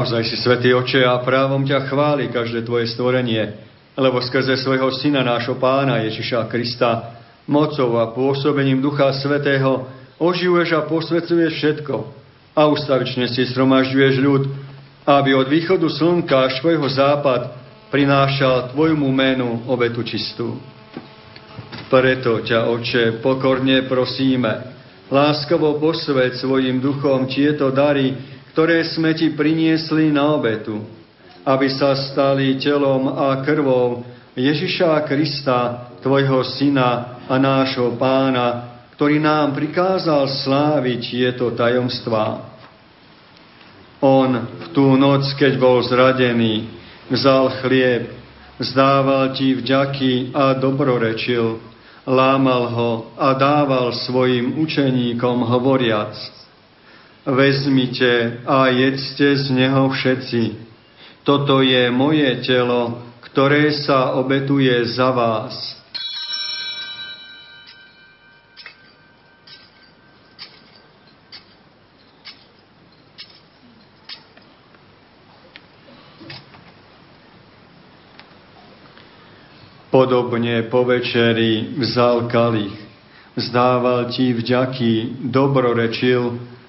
Naozaj si, Svetý Oče, a právom ťa chváli každé Tvoje stvorenie, lebo skrze svojho Syna, nášho Pána Ježiša Krista, mocou a pôsobením Ducha Svetého oživuješ a posvecuješ všetko a ustavične si sromažďuješ ľud, aby od východu slnka až svojho západ prinášal Tvojmu menu obetu čistú. Preto ťa, Oče, pokorne prosíme, láskavo posved svojim duchom tieto dary, ktoré sme ti priniesli na obetu, aby sa stali telom a krvou Ježiša Krista, tvojho syna a nášho pána, ktorý nám prikázal sláviť tieto tajomstvá. On v tú noc, keď bol zradený, vzal chlieb, zdával ti vďaky a dobrorečil, lámal ho a dával svojim učeníkom hovoriac – Vezmite a jedzte z neho všetci. Toto je moje telo, ktoré sa obetuje za vás. Podobne po večeri vzal kalich, vzdával ti vďaky, dobrorečil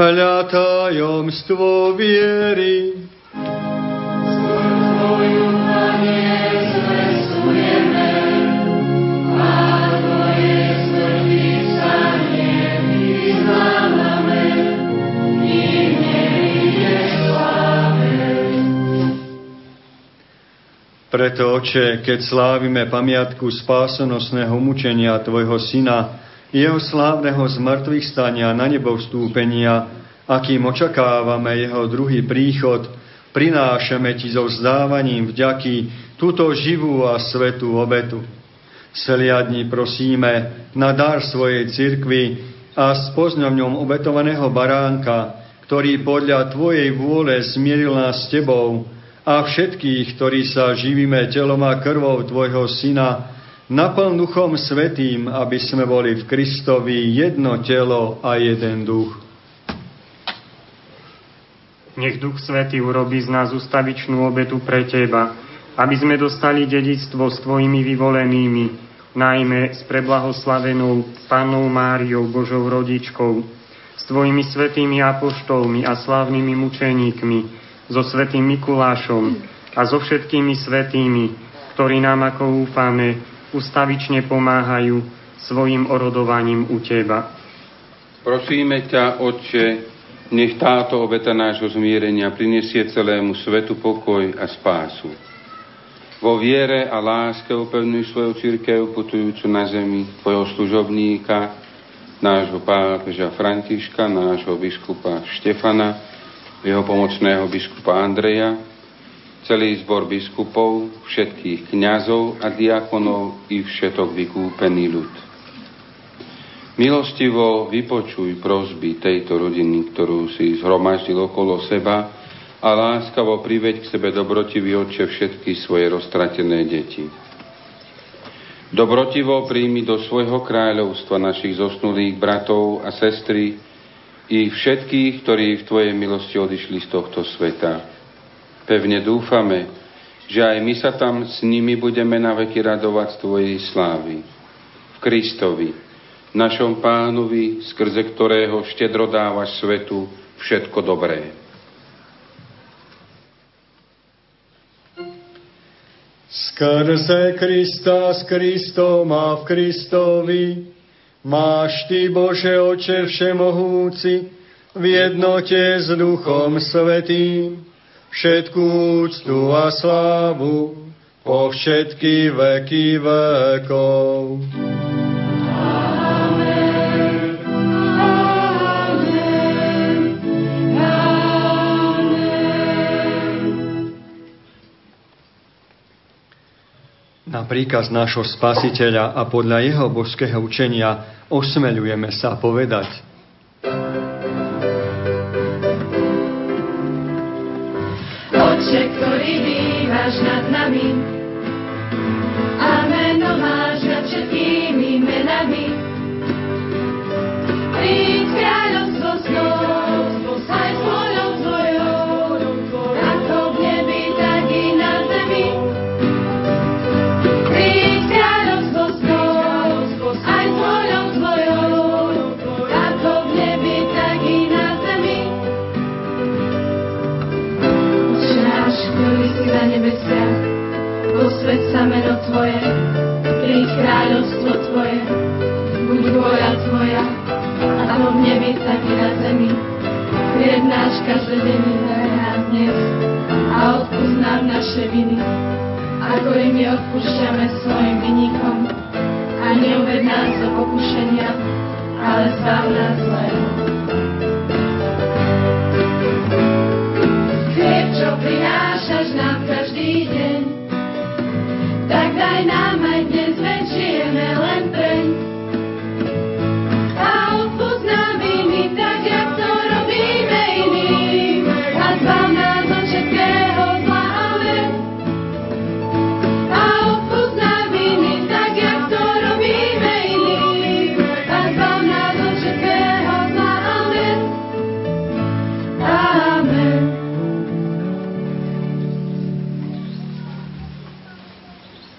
Hľa tajomstvo viery. Preto, Oče, keď slávime pamiatku spásonosného mučenia Tvojho Syna, jeho slávneho zmrtvých stania na nebo vstúpenia, akým očakávame jeho druhý príchod, prinášame ti so vzdávaním vďaky túto živú a svetú obetu. Seliadni prosíme na dar svojej cirkvi a s pozňom obetovaného baránka, ktorý podľa Tvojej vôle zmieril nás s Tebou a všetkých, ktorí sa živíme telom a krvou Tvojho Syna, naplň Duchom Svetým, aby sme boli v Kristovi jedno telo a jeden duch. Nech Duch Svetý urobí z nás ustavičnú obetu pre Teba, aby sme dostali dedictvo s Tvojimi vyvolenými, najmä s preblahoslavenou Pannou Máriou, Božou rodičkou, s Tvojimi svetými apoštolmi a slávnymi mučeníkmi, so svetým Mikulášom a so všetkými svetými, ktorí nám, ako úfame, ustavične pomáhajú svojim orodovaním u Teba. Prosíme ťa, Otče, nech táto obeta nášho zmierenia prinesie celému svetu pokoj a spásu. Vo viere a láske upevňuj svoju církev putujúcu na zemi, tvojho služobníka, nášho pápeža Františka, nášho biskupa Štefana, jeho pomocného biskupa Andreja, celý zbor biskupov, všetkých kňazov a diakonov i všetok vykúpený ľud. Milostivo vypočuj prosby tejto rodiny, ktorú si zhromaždil okolo seba a láskavo priveď k sebe dobrotivý oče všetky svoje roztratené deti. Dobrotivo príjmi do svojho kráľovstva našich zosnulých bratov a sestry i všetkých, ktorí v Tvojej milosti odišli z tohto sveta. Pevne dúfame, že aj my sa tam s nimi budeme na veky radovať Tvojej slávy. V Kristovi, našom pánovi, skrze ktorého štedro dávaš svetu všetko dobré. Skrze Krista s Kristom a v Kristovi máš Ty, Bože Oče Všemohúci, v jednote s Duchom Svetým, všetkú úctu a slávu po všetky veky vekov. Na príkaz nášho spasiteľa a podľa jeho božského učenia osmeľujeme sa povedať. Oče, ktorý bývaš nad nami a meno máš nad všetkými menami. Príď kráľovstvo snov, Tvoje, príď kráľovstvo Tvoje, buď vôľa Tvoja, ako v nebi, tak i na zemi. Chlieb náš každodenný daj nám dnes a odpúsť nám naše viny, ako i my odpúšťame svojim vinníkom. A neuved nás do pokušenia, ale zbav nás zlého. Chlieb, čo prinášaš nám tak daj nám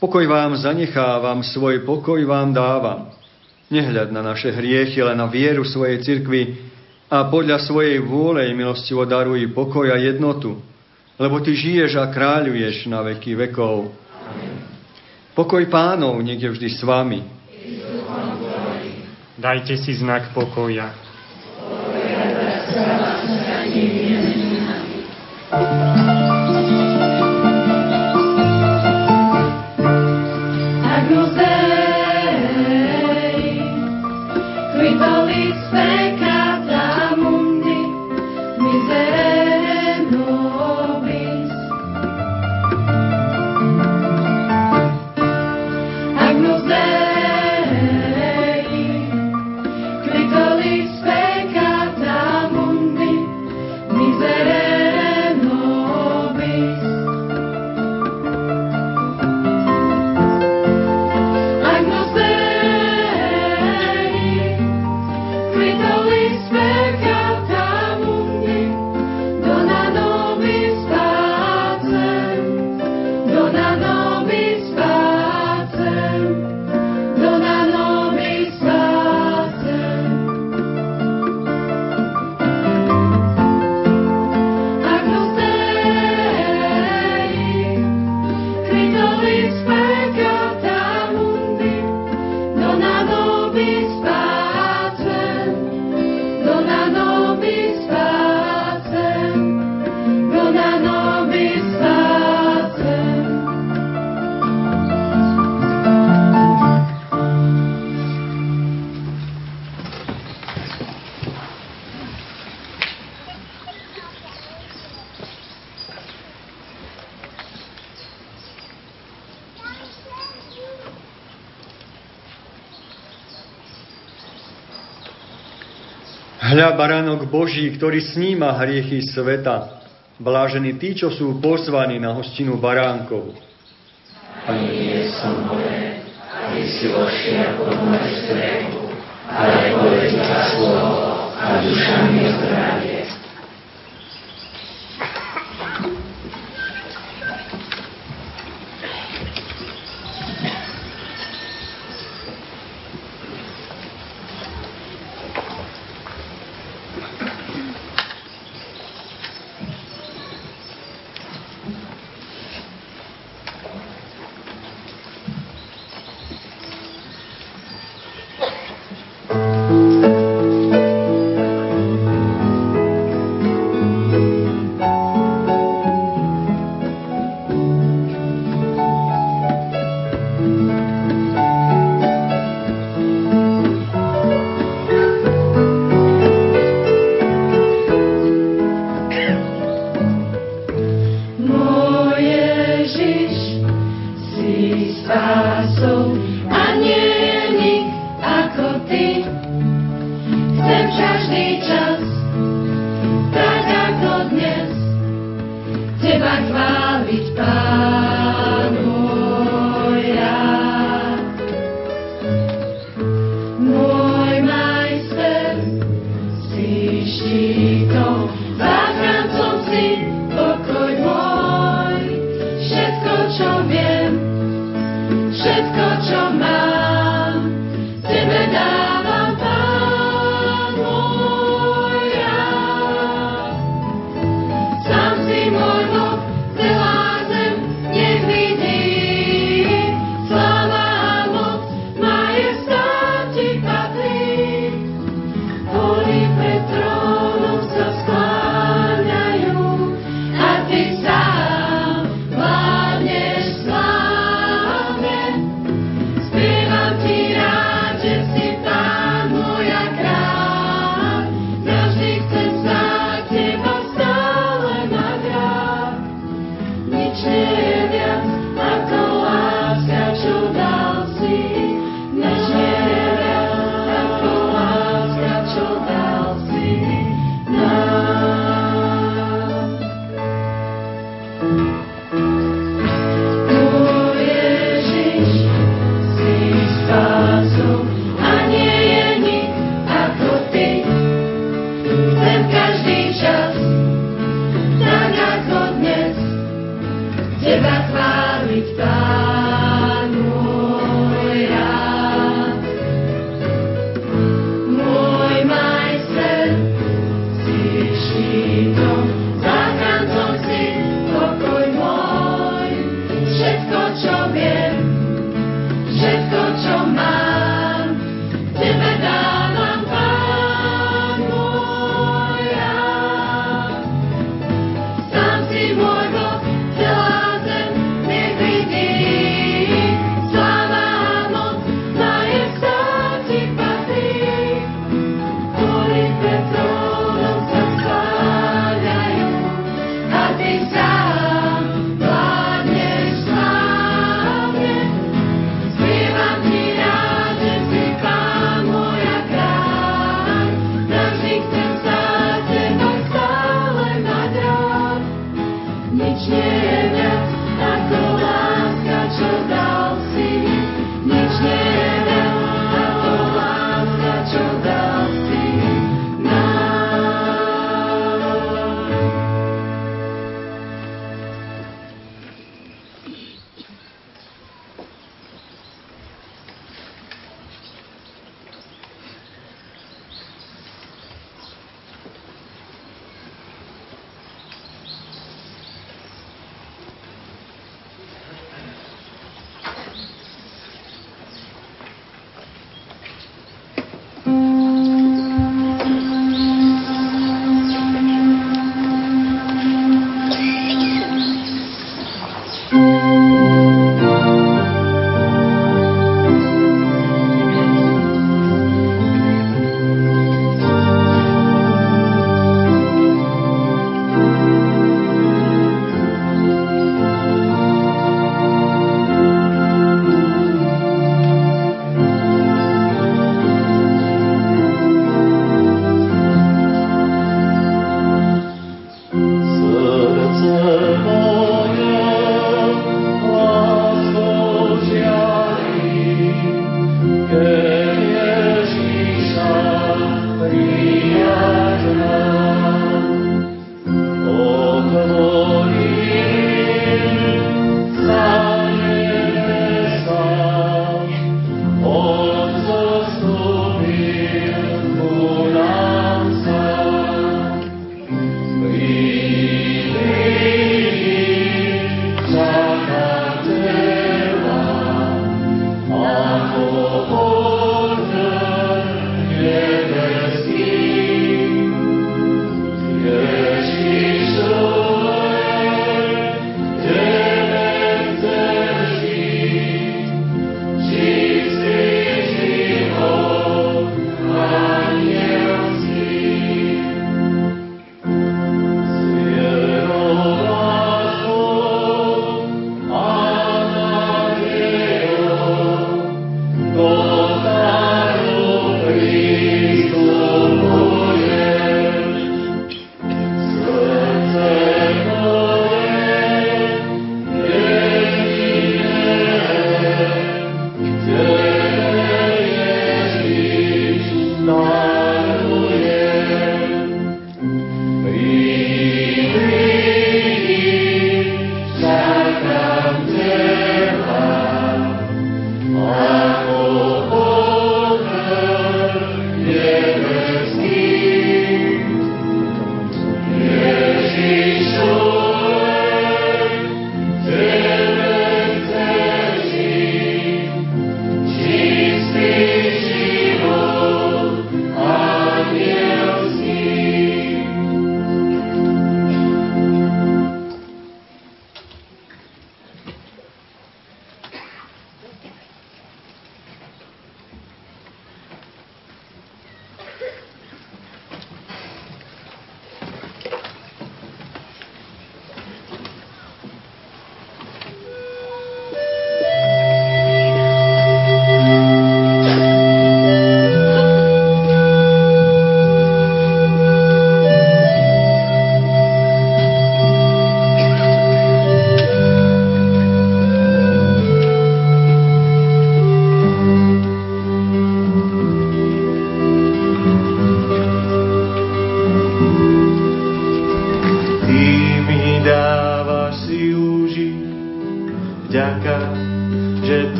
pokoj vám zanechávam, svoj pokoj vám dávam. Nehľad na naše hriechy, ale na vieru svojej cirkvi a podľa svojej vôle milostivo daruj pokoj a jednotu, lebo Ty žiješ a kráľuješ na veky vekov. Pokoj pánov nech je vždy s vami. Dajte si znak pokoja. Agnus Boží, ktorý sníma hriechy sveta. Blážení tí, čo sú pozvaní na hostinu baránkov. Pani, nie som hore, aby si vošiel pod moje strechu, ale povedz slovo a duša mi zdravie.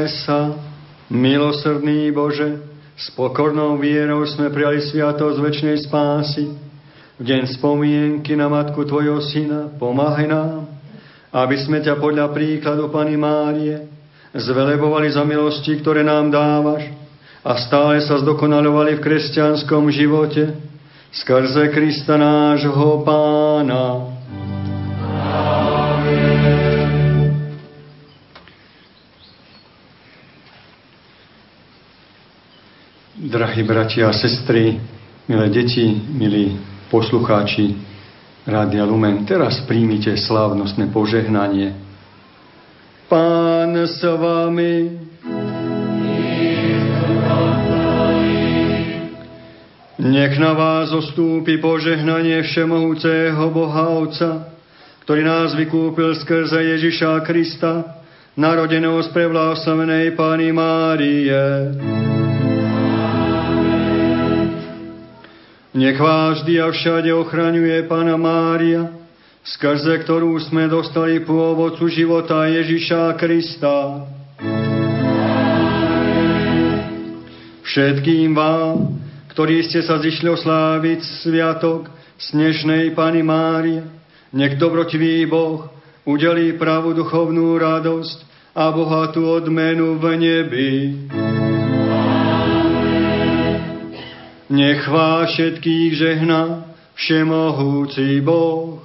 Modlíme sa, milosrdný Bože, s pokornou vierou sme prijali sviatosť väčšnej spásy. V deň spomienky na Matku Tvojho Syna pomáhaj nám, aby sme ťa podľa príkladu Pany Márie zvelebovali za milosti, ktoré nám dávaš a stále sa zdokonalovali v kresťanskom živote skrze Krista nášho Pána. Drahí bratia a sestry, milé deti, milí poslucháči Rádia Lumen, teraz príjmite slávnostné požehnanie. Pán s vami. Nech na vás zostúpi požehnanie Všemohúceho Boha Otca, ktorý nás vykúpil skrze Ježiša Krista, narodeného z prevlásavenej Pány Márie. Nech vás vždy a všade ochraňuje Pána Mária, skrze ktorú sme dostali pôvodcu života Ježiša Krista. Všetkým vám, ktorí ste sa zišli osláviť sviatok Snežnej Pany Márie, nech dobrotivý Boh udelí pravú duchovnú radosť a bohatú odmenu v nebi. Nech vás všetkých žehna všemohúci Boh,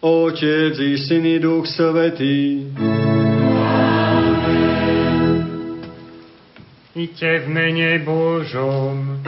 Otec i Syn i Duch Svetý. Iďte v mene Božom.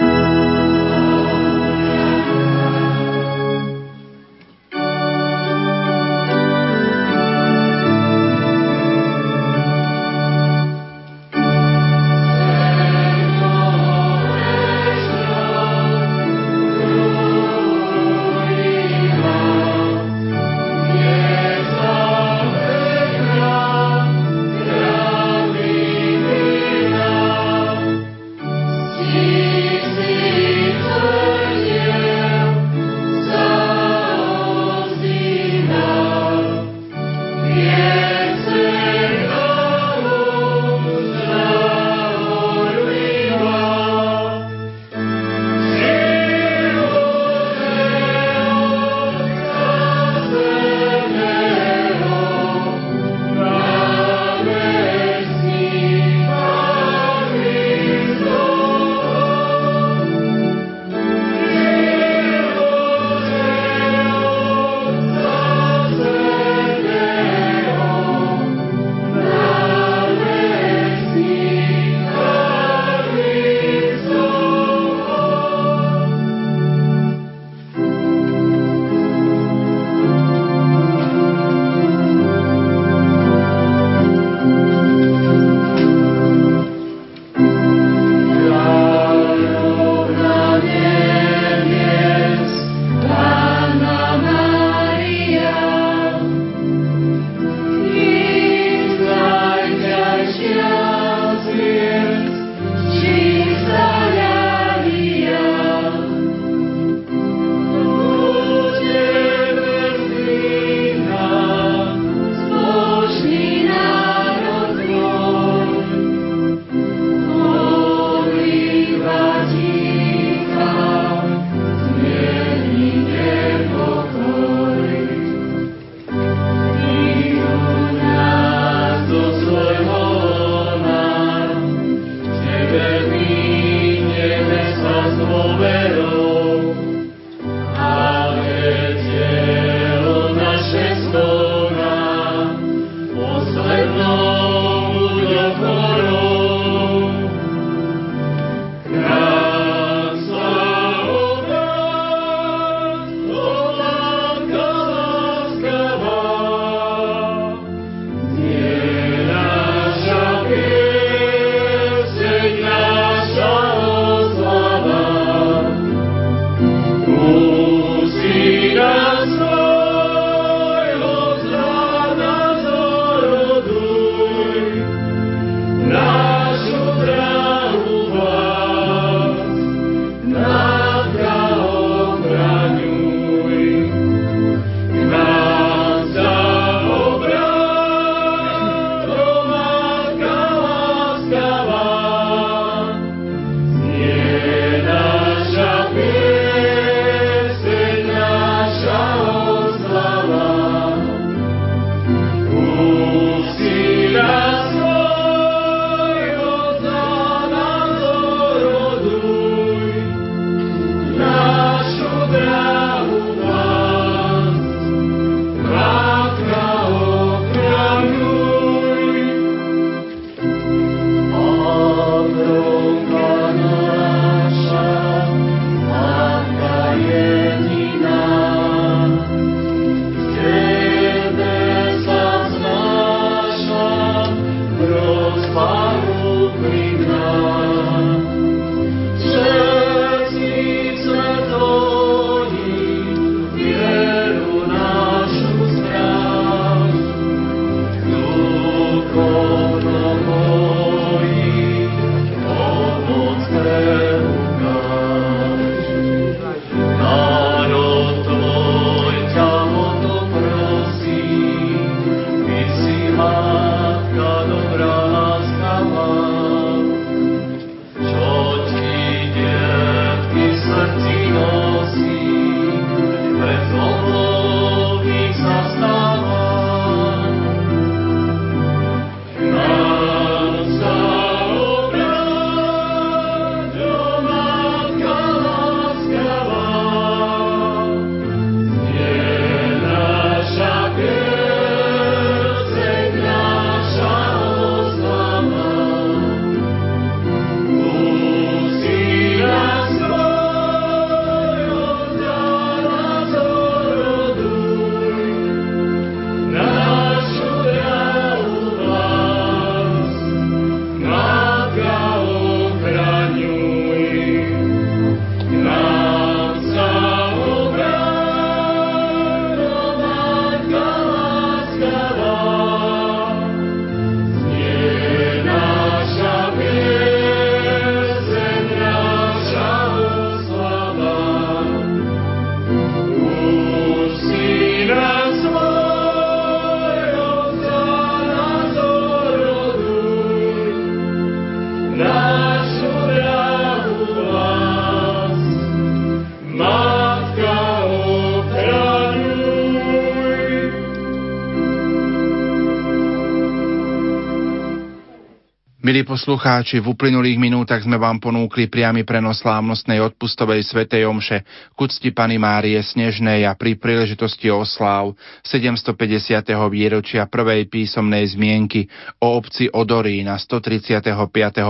Poslucháči, v uplynulých minútach sme vám ponúkli priamy prenos slávnostnej odpustovej svetej omše k úcti Pany Márie Snežnej a pri príležitosti osláv 750. výročia prvej písomnej zmienky o obci Odorí na 135.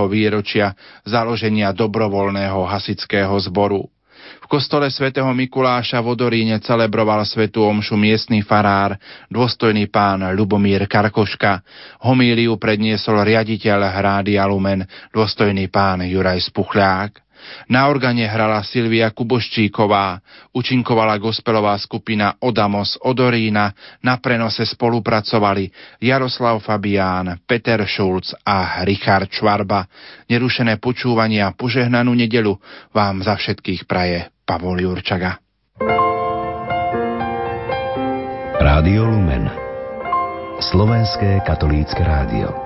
výročia založenia dobrovoľného hasického zboru. V kostole svätého Mikuláša v Odoríne celebroval svetú omšu miestny farár, dôstojný pán Lubomír Karkoška. Homíliu predniesol riaditeľ hrády Alumen, dôstojný pán Juraj Spuchľák. Na organe hrala Silvia Kuboščíková, učinkovala gospelová skupina Odamos Odorína, na prenose spolupracovali Jaroslav Fabián, Peter Šulc a Richard Čvarba. Nerušené počúvanie a požehnanú nedelu vám za všetkých praje Pavol Jurčaga. Rádio Lumen Slovenské katolícke rádio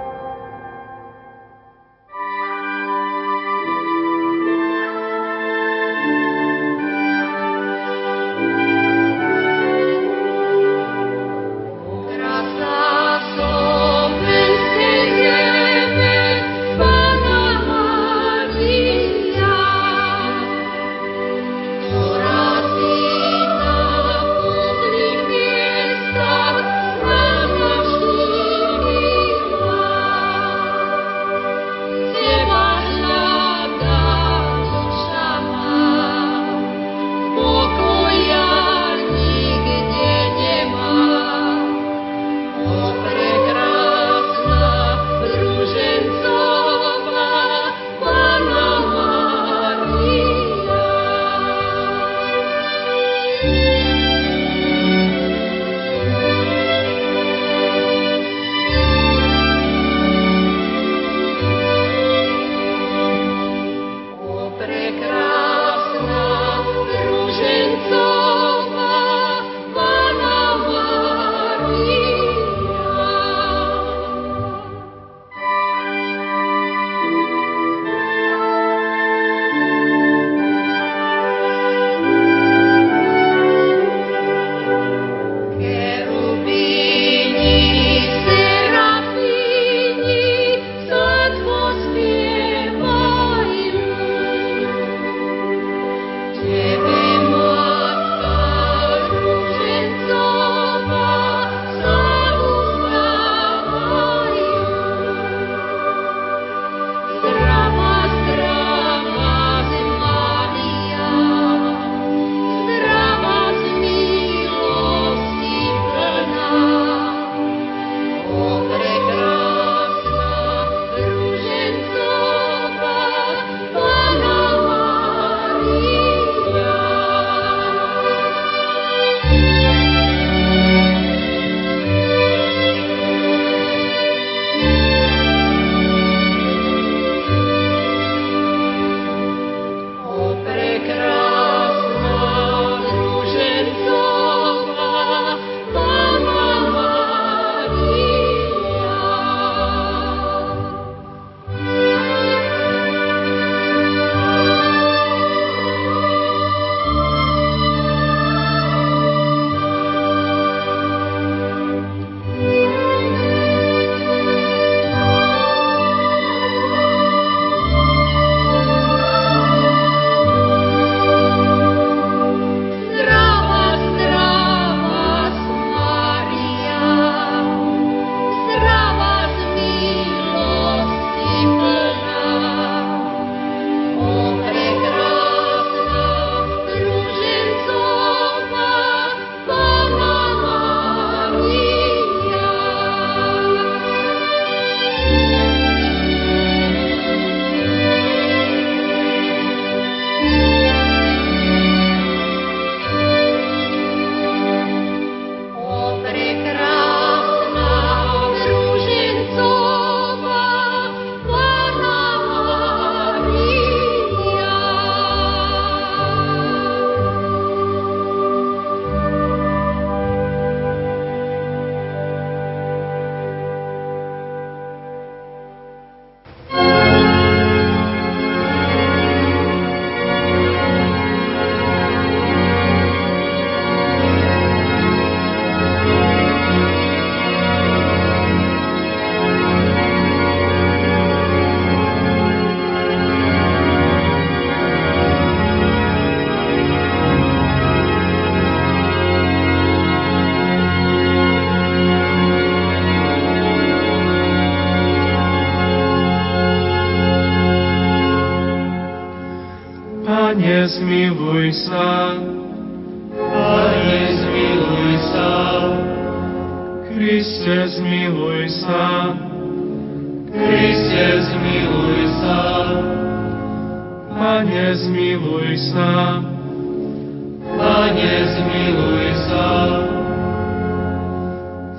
zmiluj sa.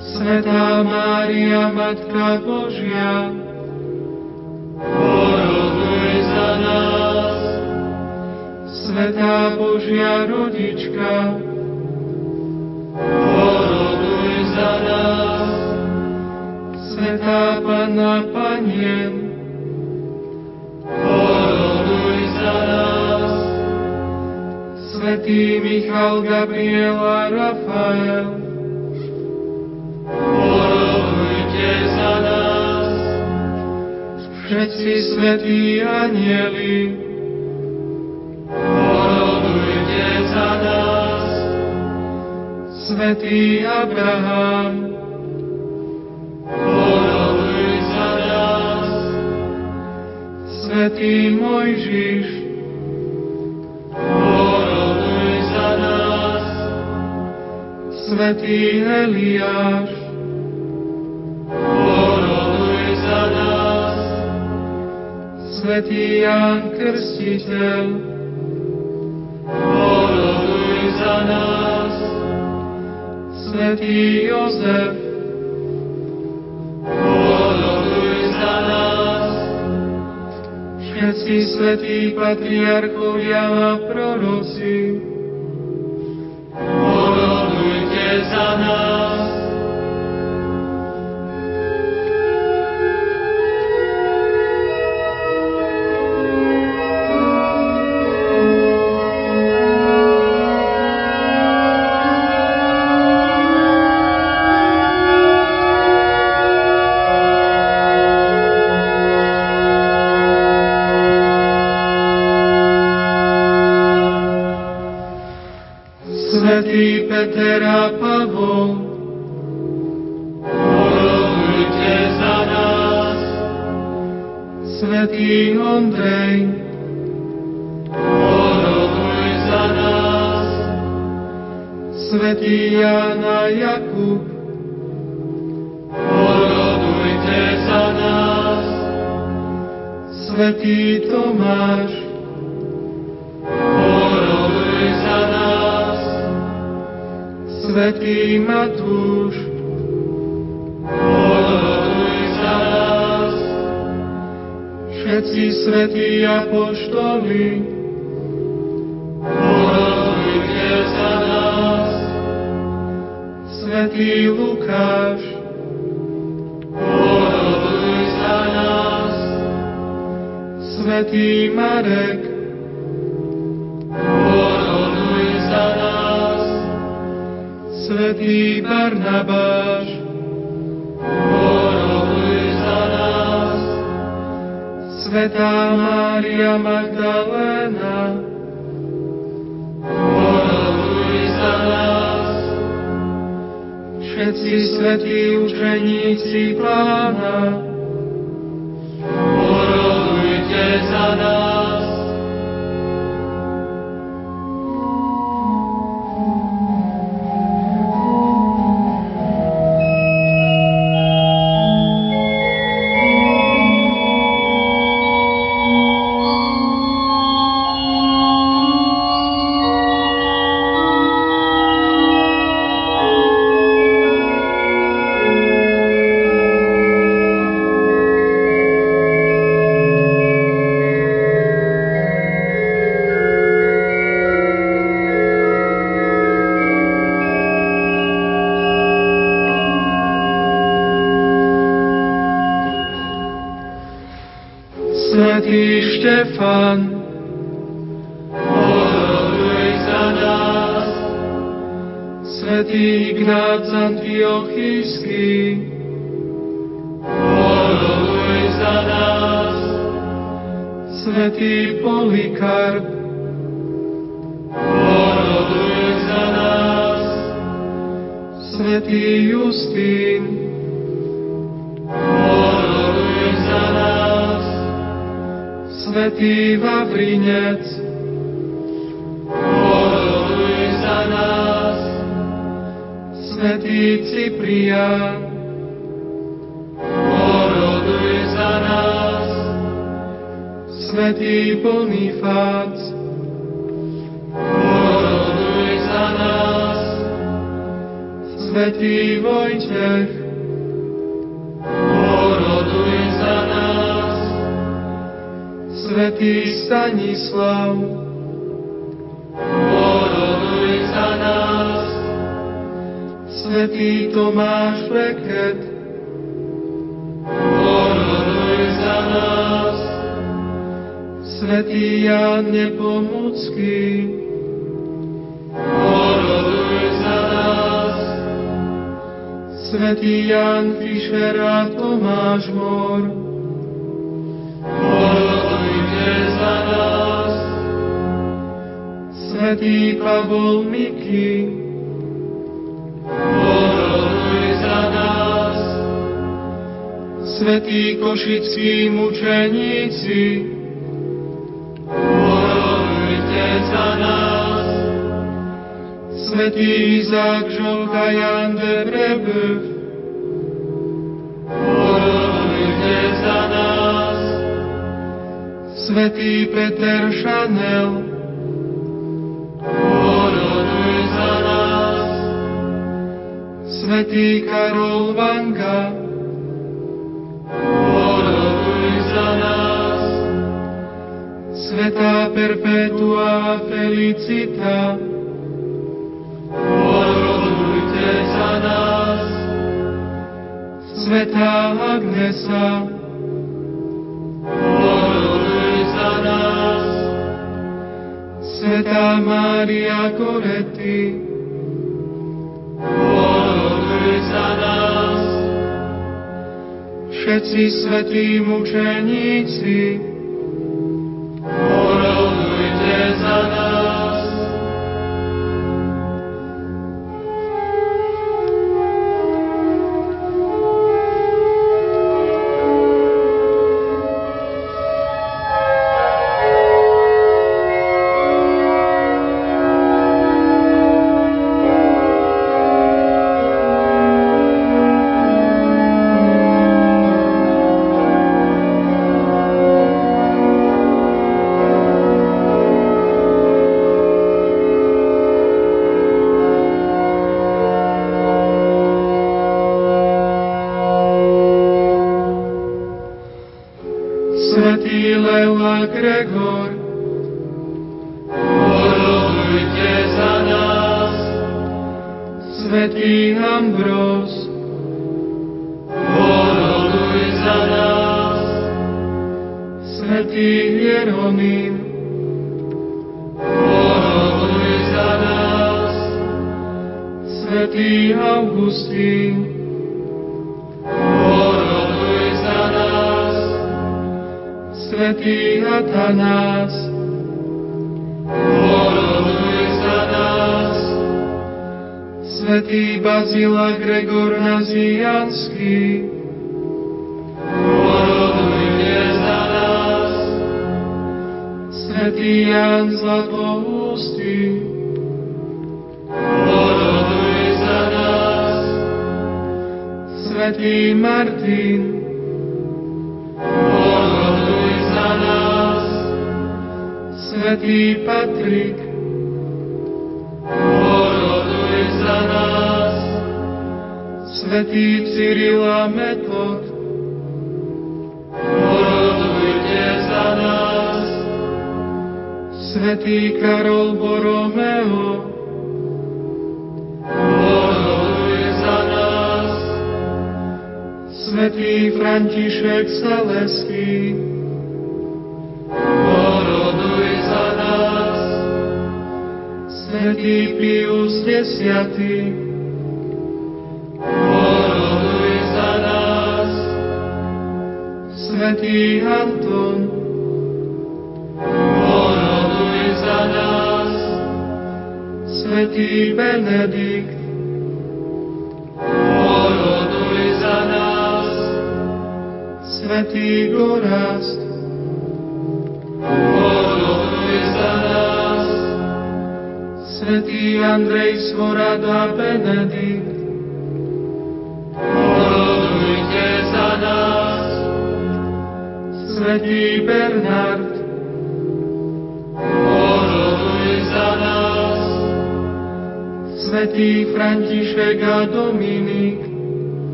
Svetá Mária, Matka Božia, poroduj za nás. Svetá Božia Rodička, poroduj za nás. Svetá Panna Panien, Svetý Michal, Gabriel a Rafael, porodujte za nás. Všetci svetí anieli, porodujte za nás. Svetý Abraham, poroduj za nás. Svetý Mojžiš, Svetý Eliáš, poroduj za nás. Svetý Ján Krstiteľ, poroduj za nás. Svetý Jozef, poroduj za nás. Všetci svetí patriarchovia a proroci, Hosanna.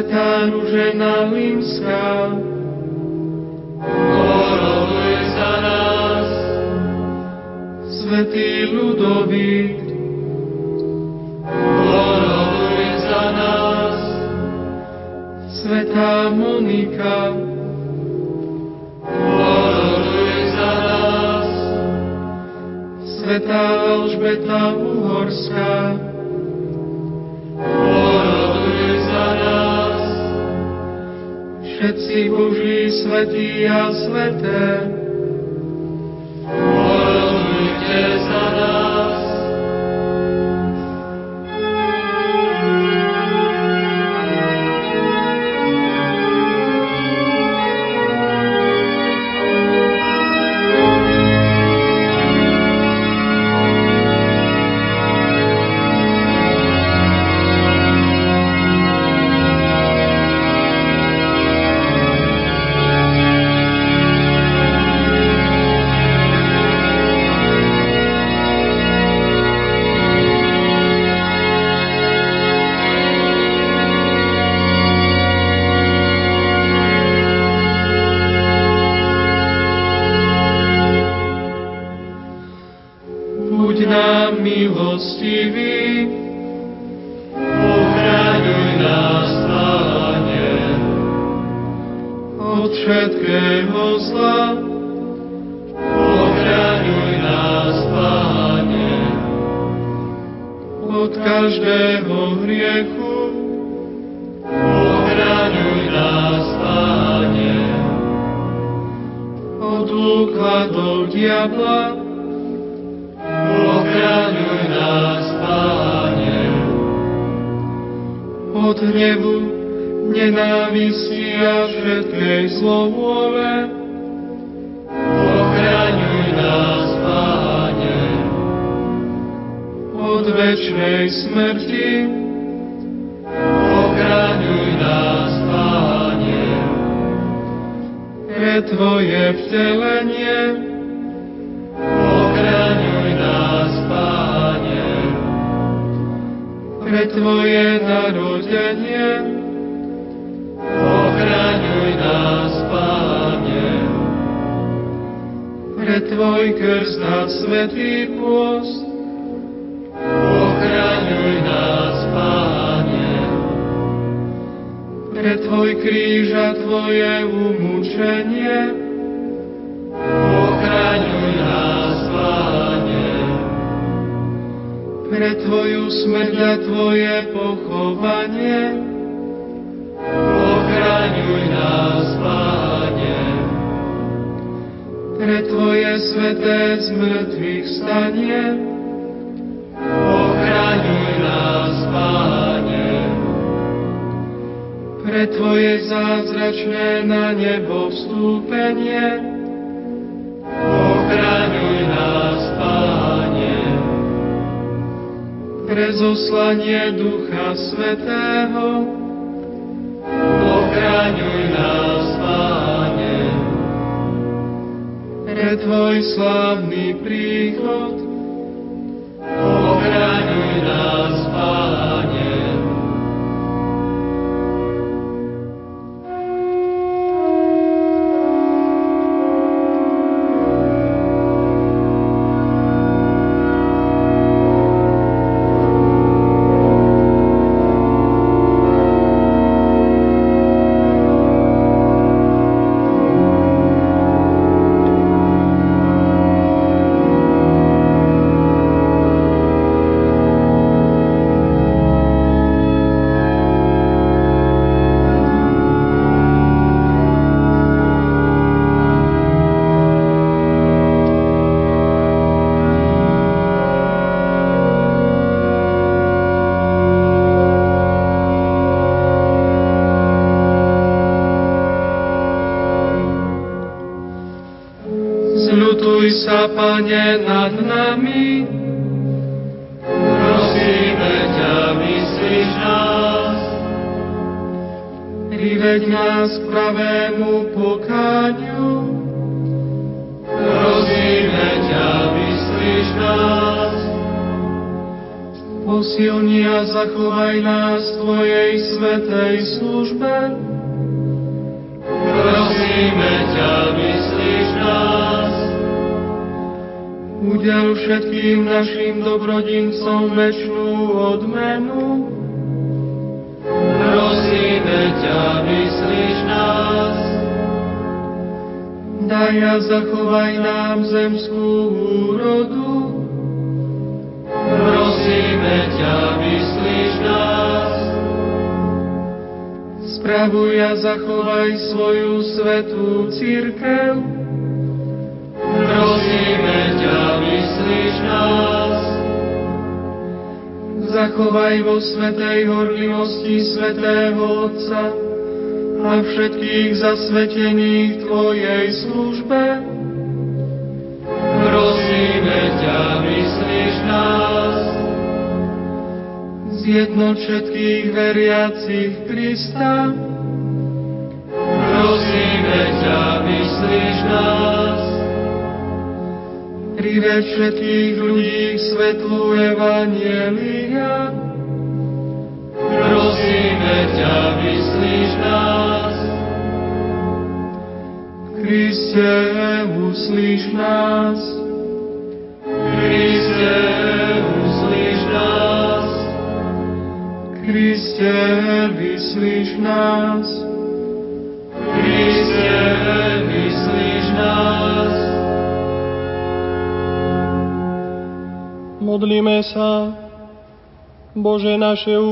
Svetá Ružena Limská, poroduj za nás, Svetý Ludovít, poroduj za nás, Svetá Monika, poroduj za nás, Svetá Alžbeta Uhorská, všetci Boží svetí a sveté,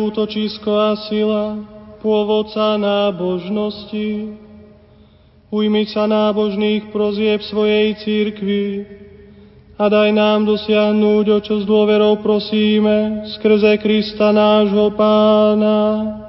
útočisko a sila, pôvodca nábožnosti. Ujmi sa nábožných prozieb svojej církvy a daj nám dosiahnuť, o čo s dôverou prosíme, skrze Krista nášho Pána.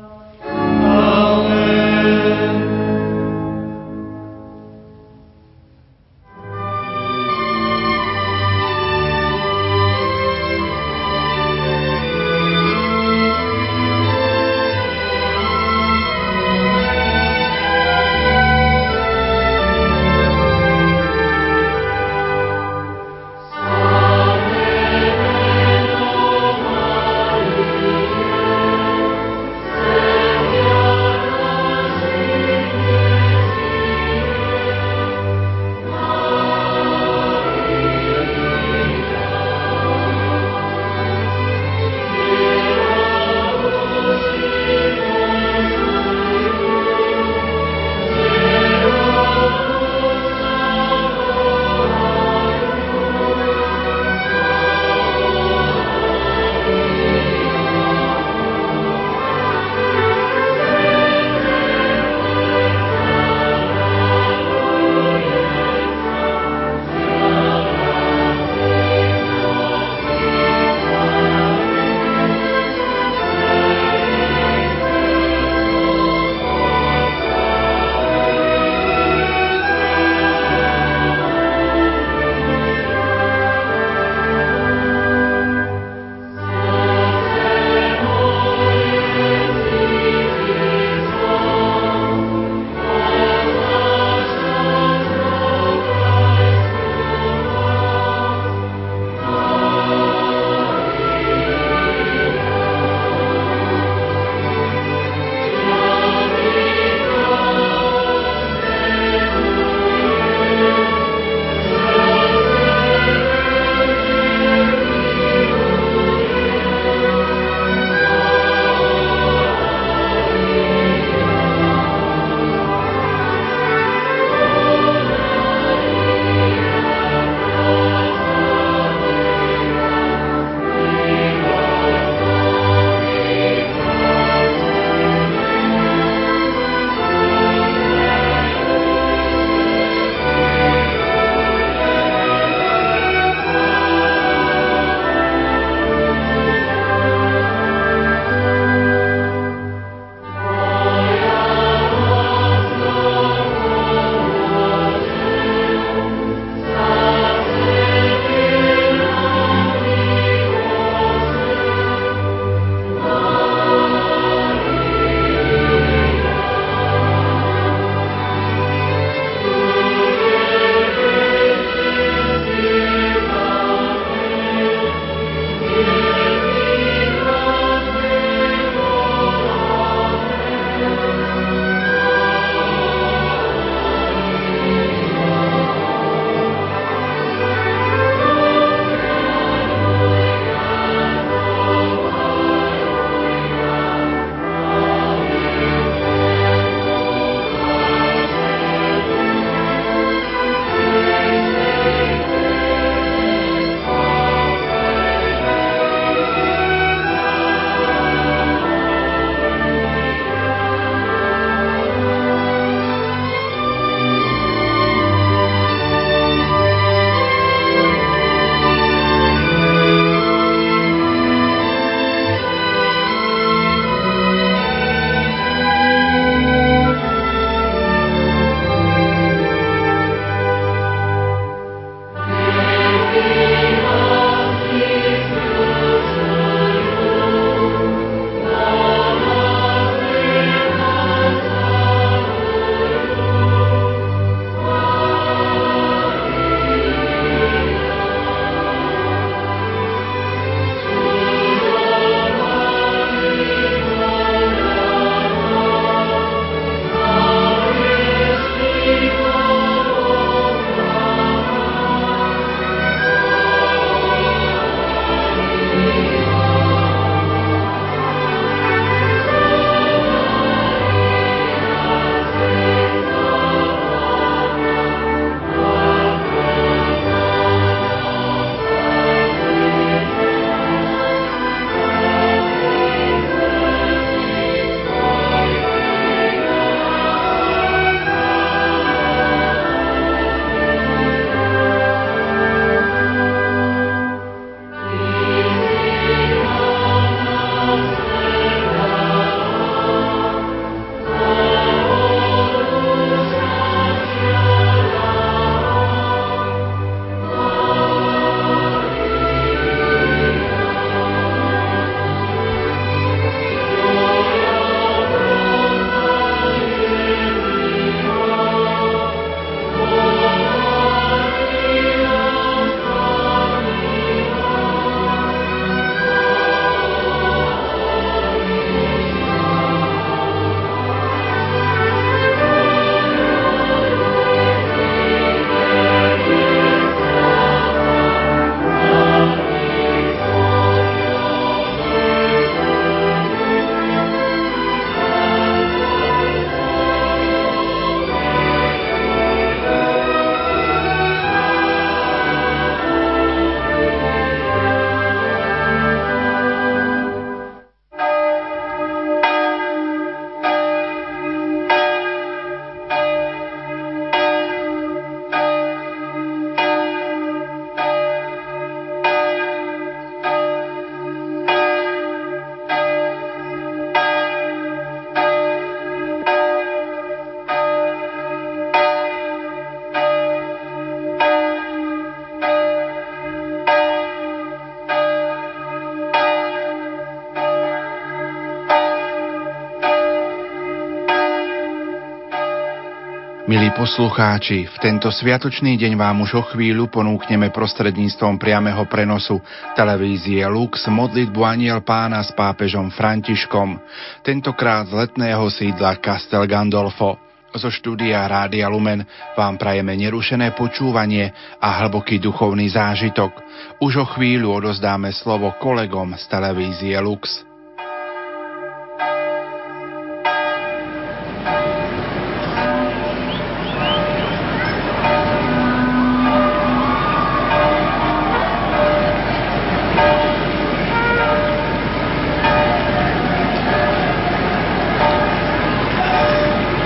Poslucháči, v tento sviatočný deň vám už o chvíľu ponúkneme prostredníctvom priameho prenosu televízie Lux modlitbu Aniel pána s pápežom Františkom, tentokrát z letného sídla Castel Gandolfo. Zo štúdia Rádia Lumen vám prajeme nerušené počúvanie a hlboký duchovný zážitok. Už o chvíľu odozdáme slovo kolegom z televízie Lux.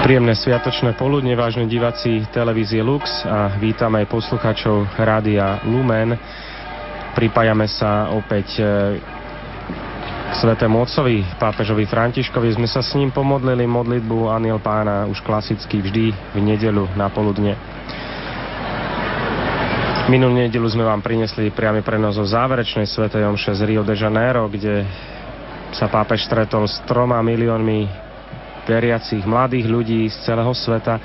Príjemné sviatočné poludne, vážne diváci televízie Lux a vítam aj poslucháčov Rádia Lumen. Pripájame sa opäť e, k svetému otcovi, pápežovi Františkovi. Sme sa s ním pomodlili modlitbu Aniel pána už klasicky vždy v nedelu na poludne. Minulú nedelu sme vám prinesli priamy prenos o záverečnej svetej omše z Rio de Janeiro, kde sa pápež stretol s troma miliónmi veriacich mladých ľudí z celého sveta.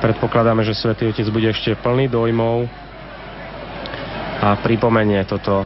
Predpokladáme, že Svetý Otec bude ešte plný dojmov a pripomenie toto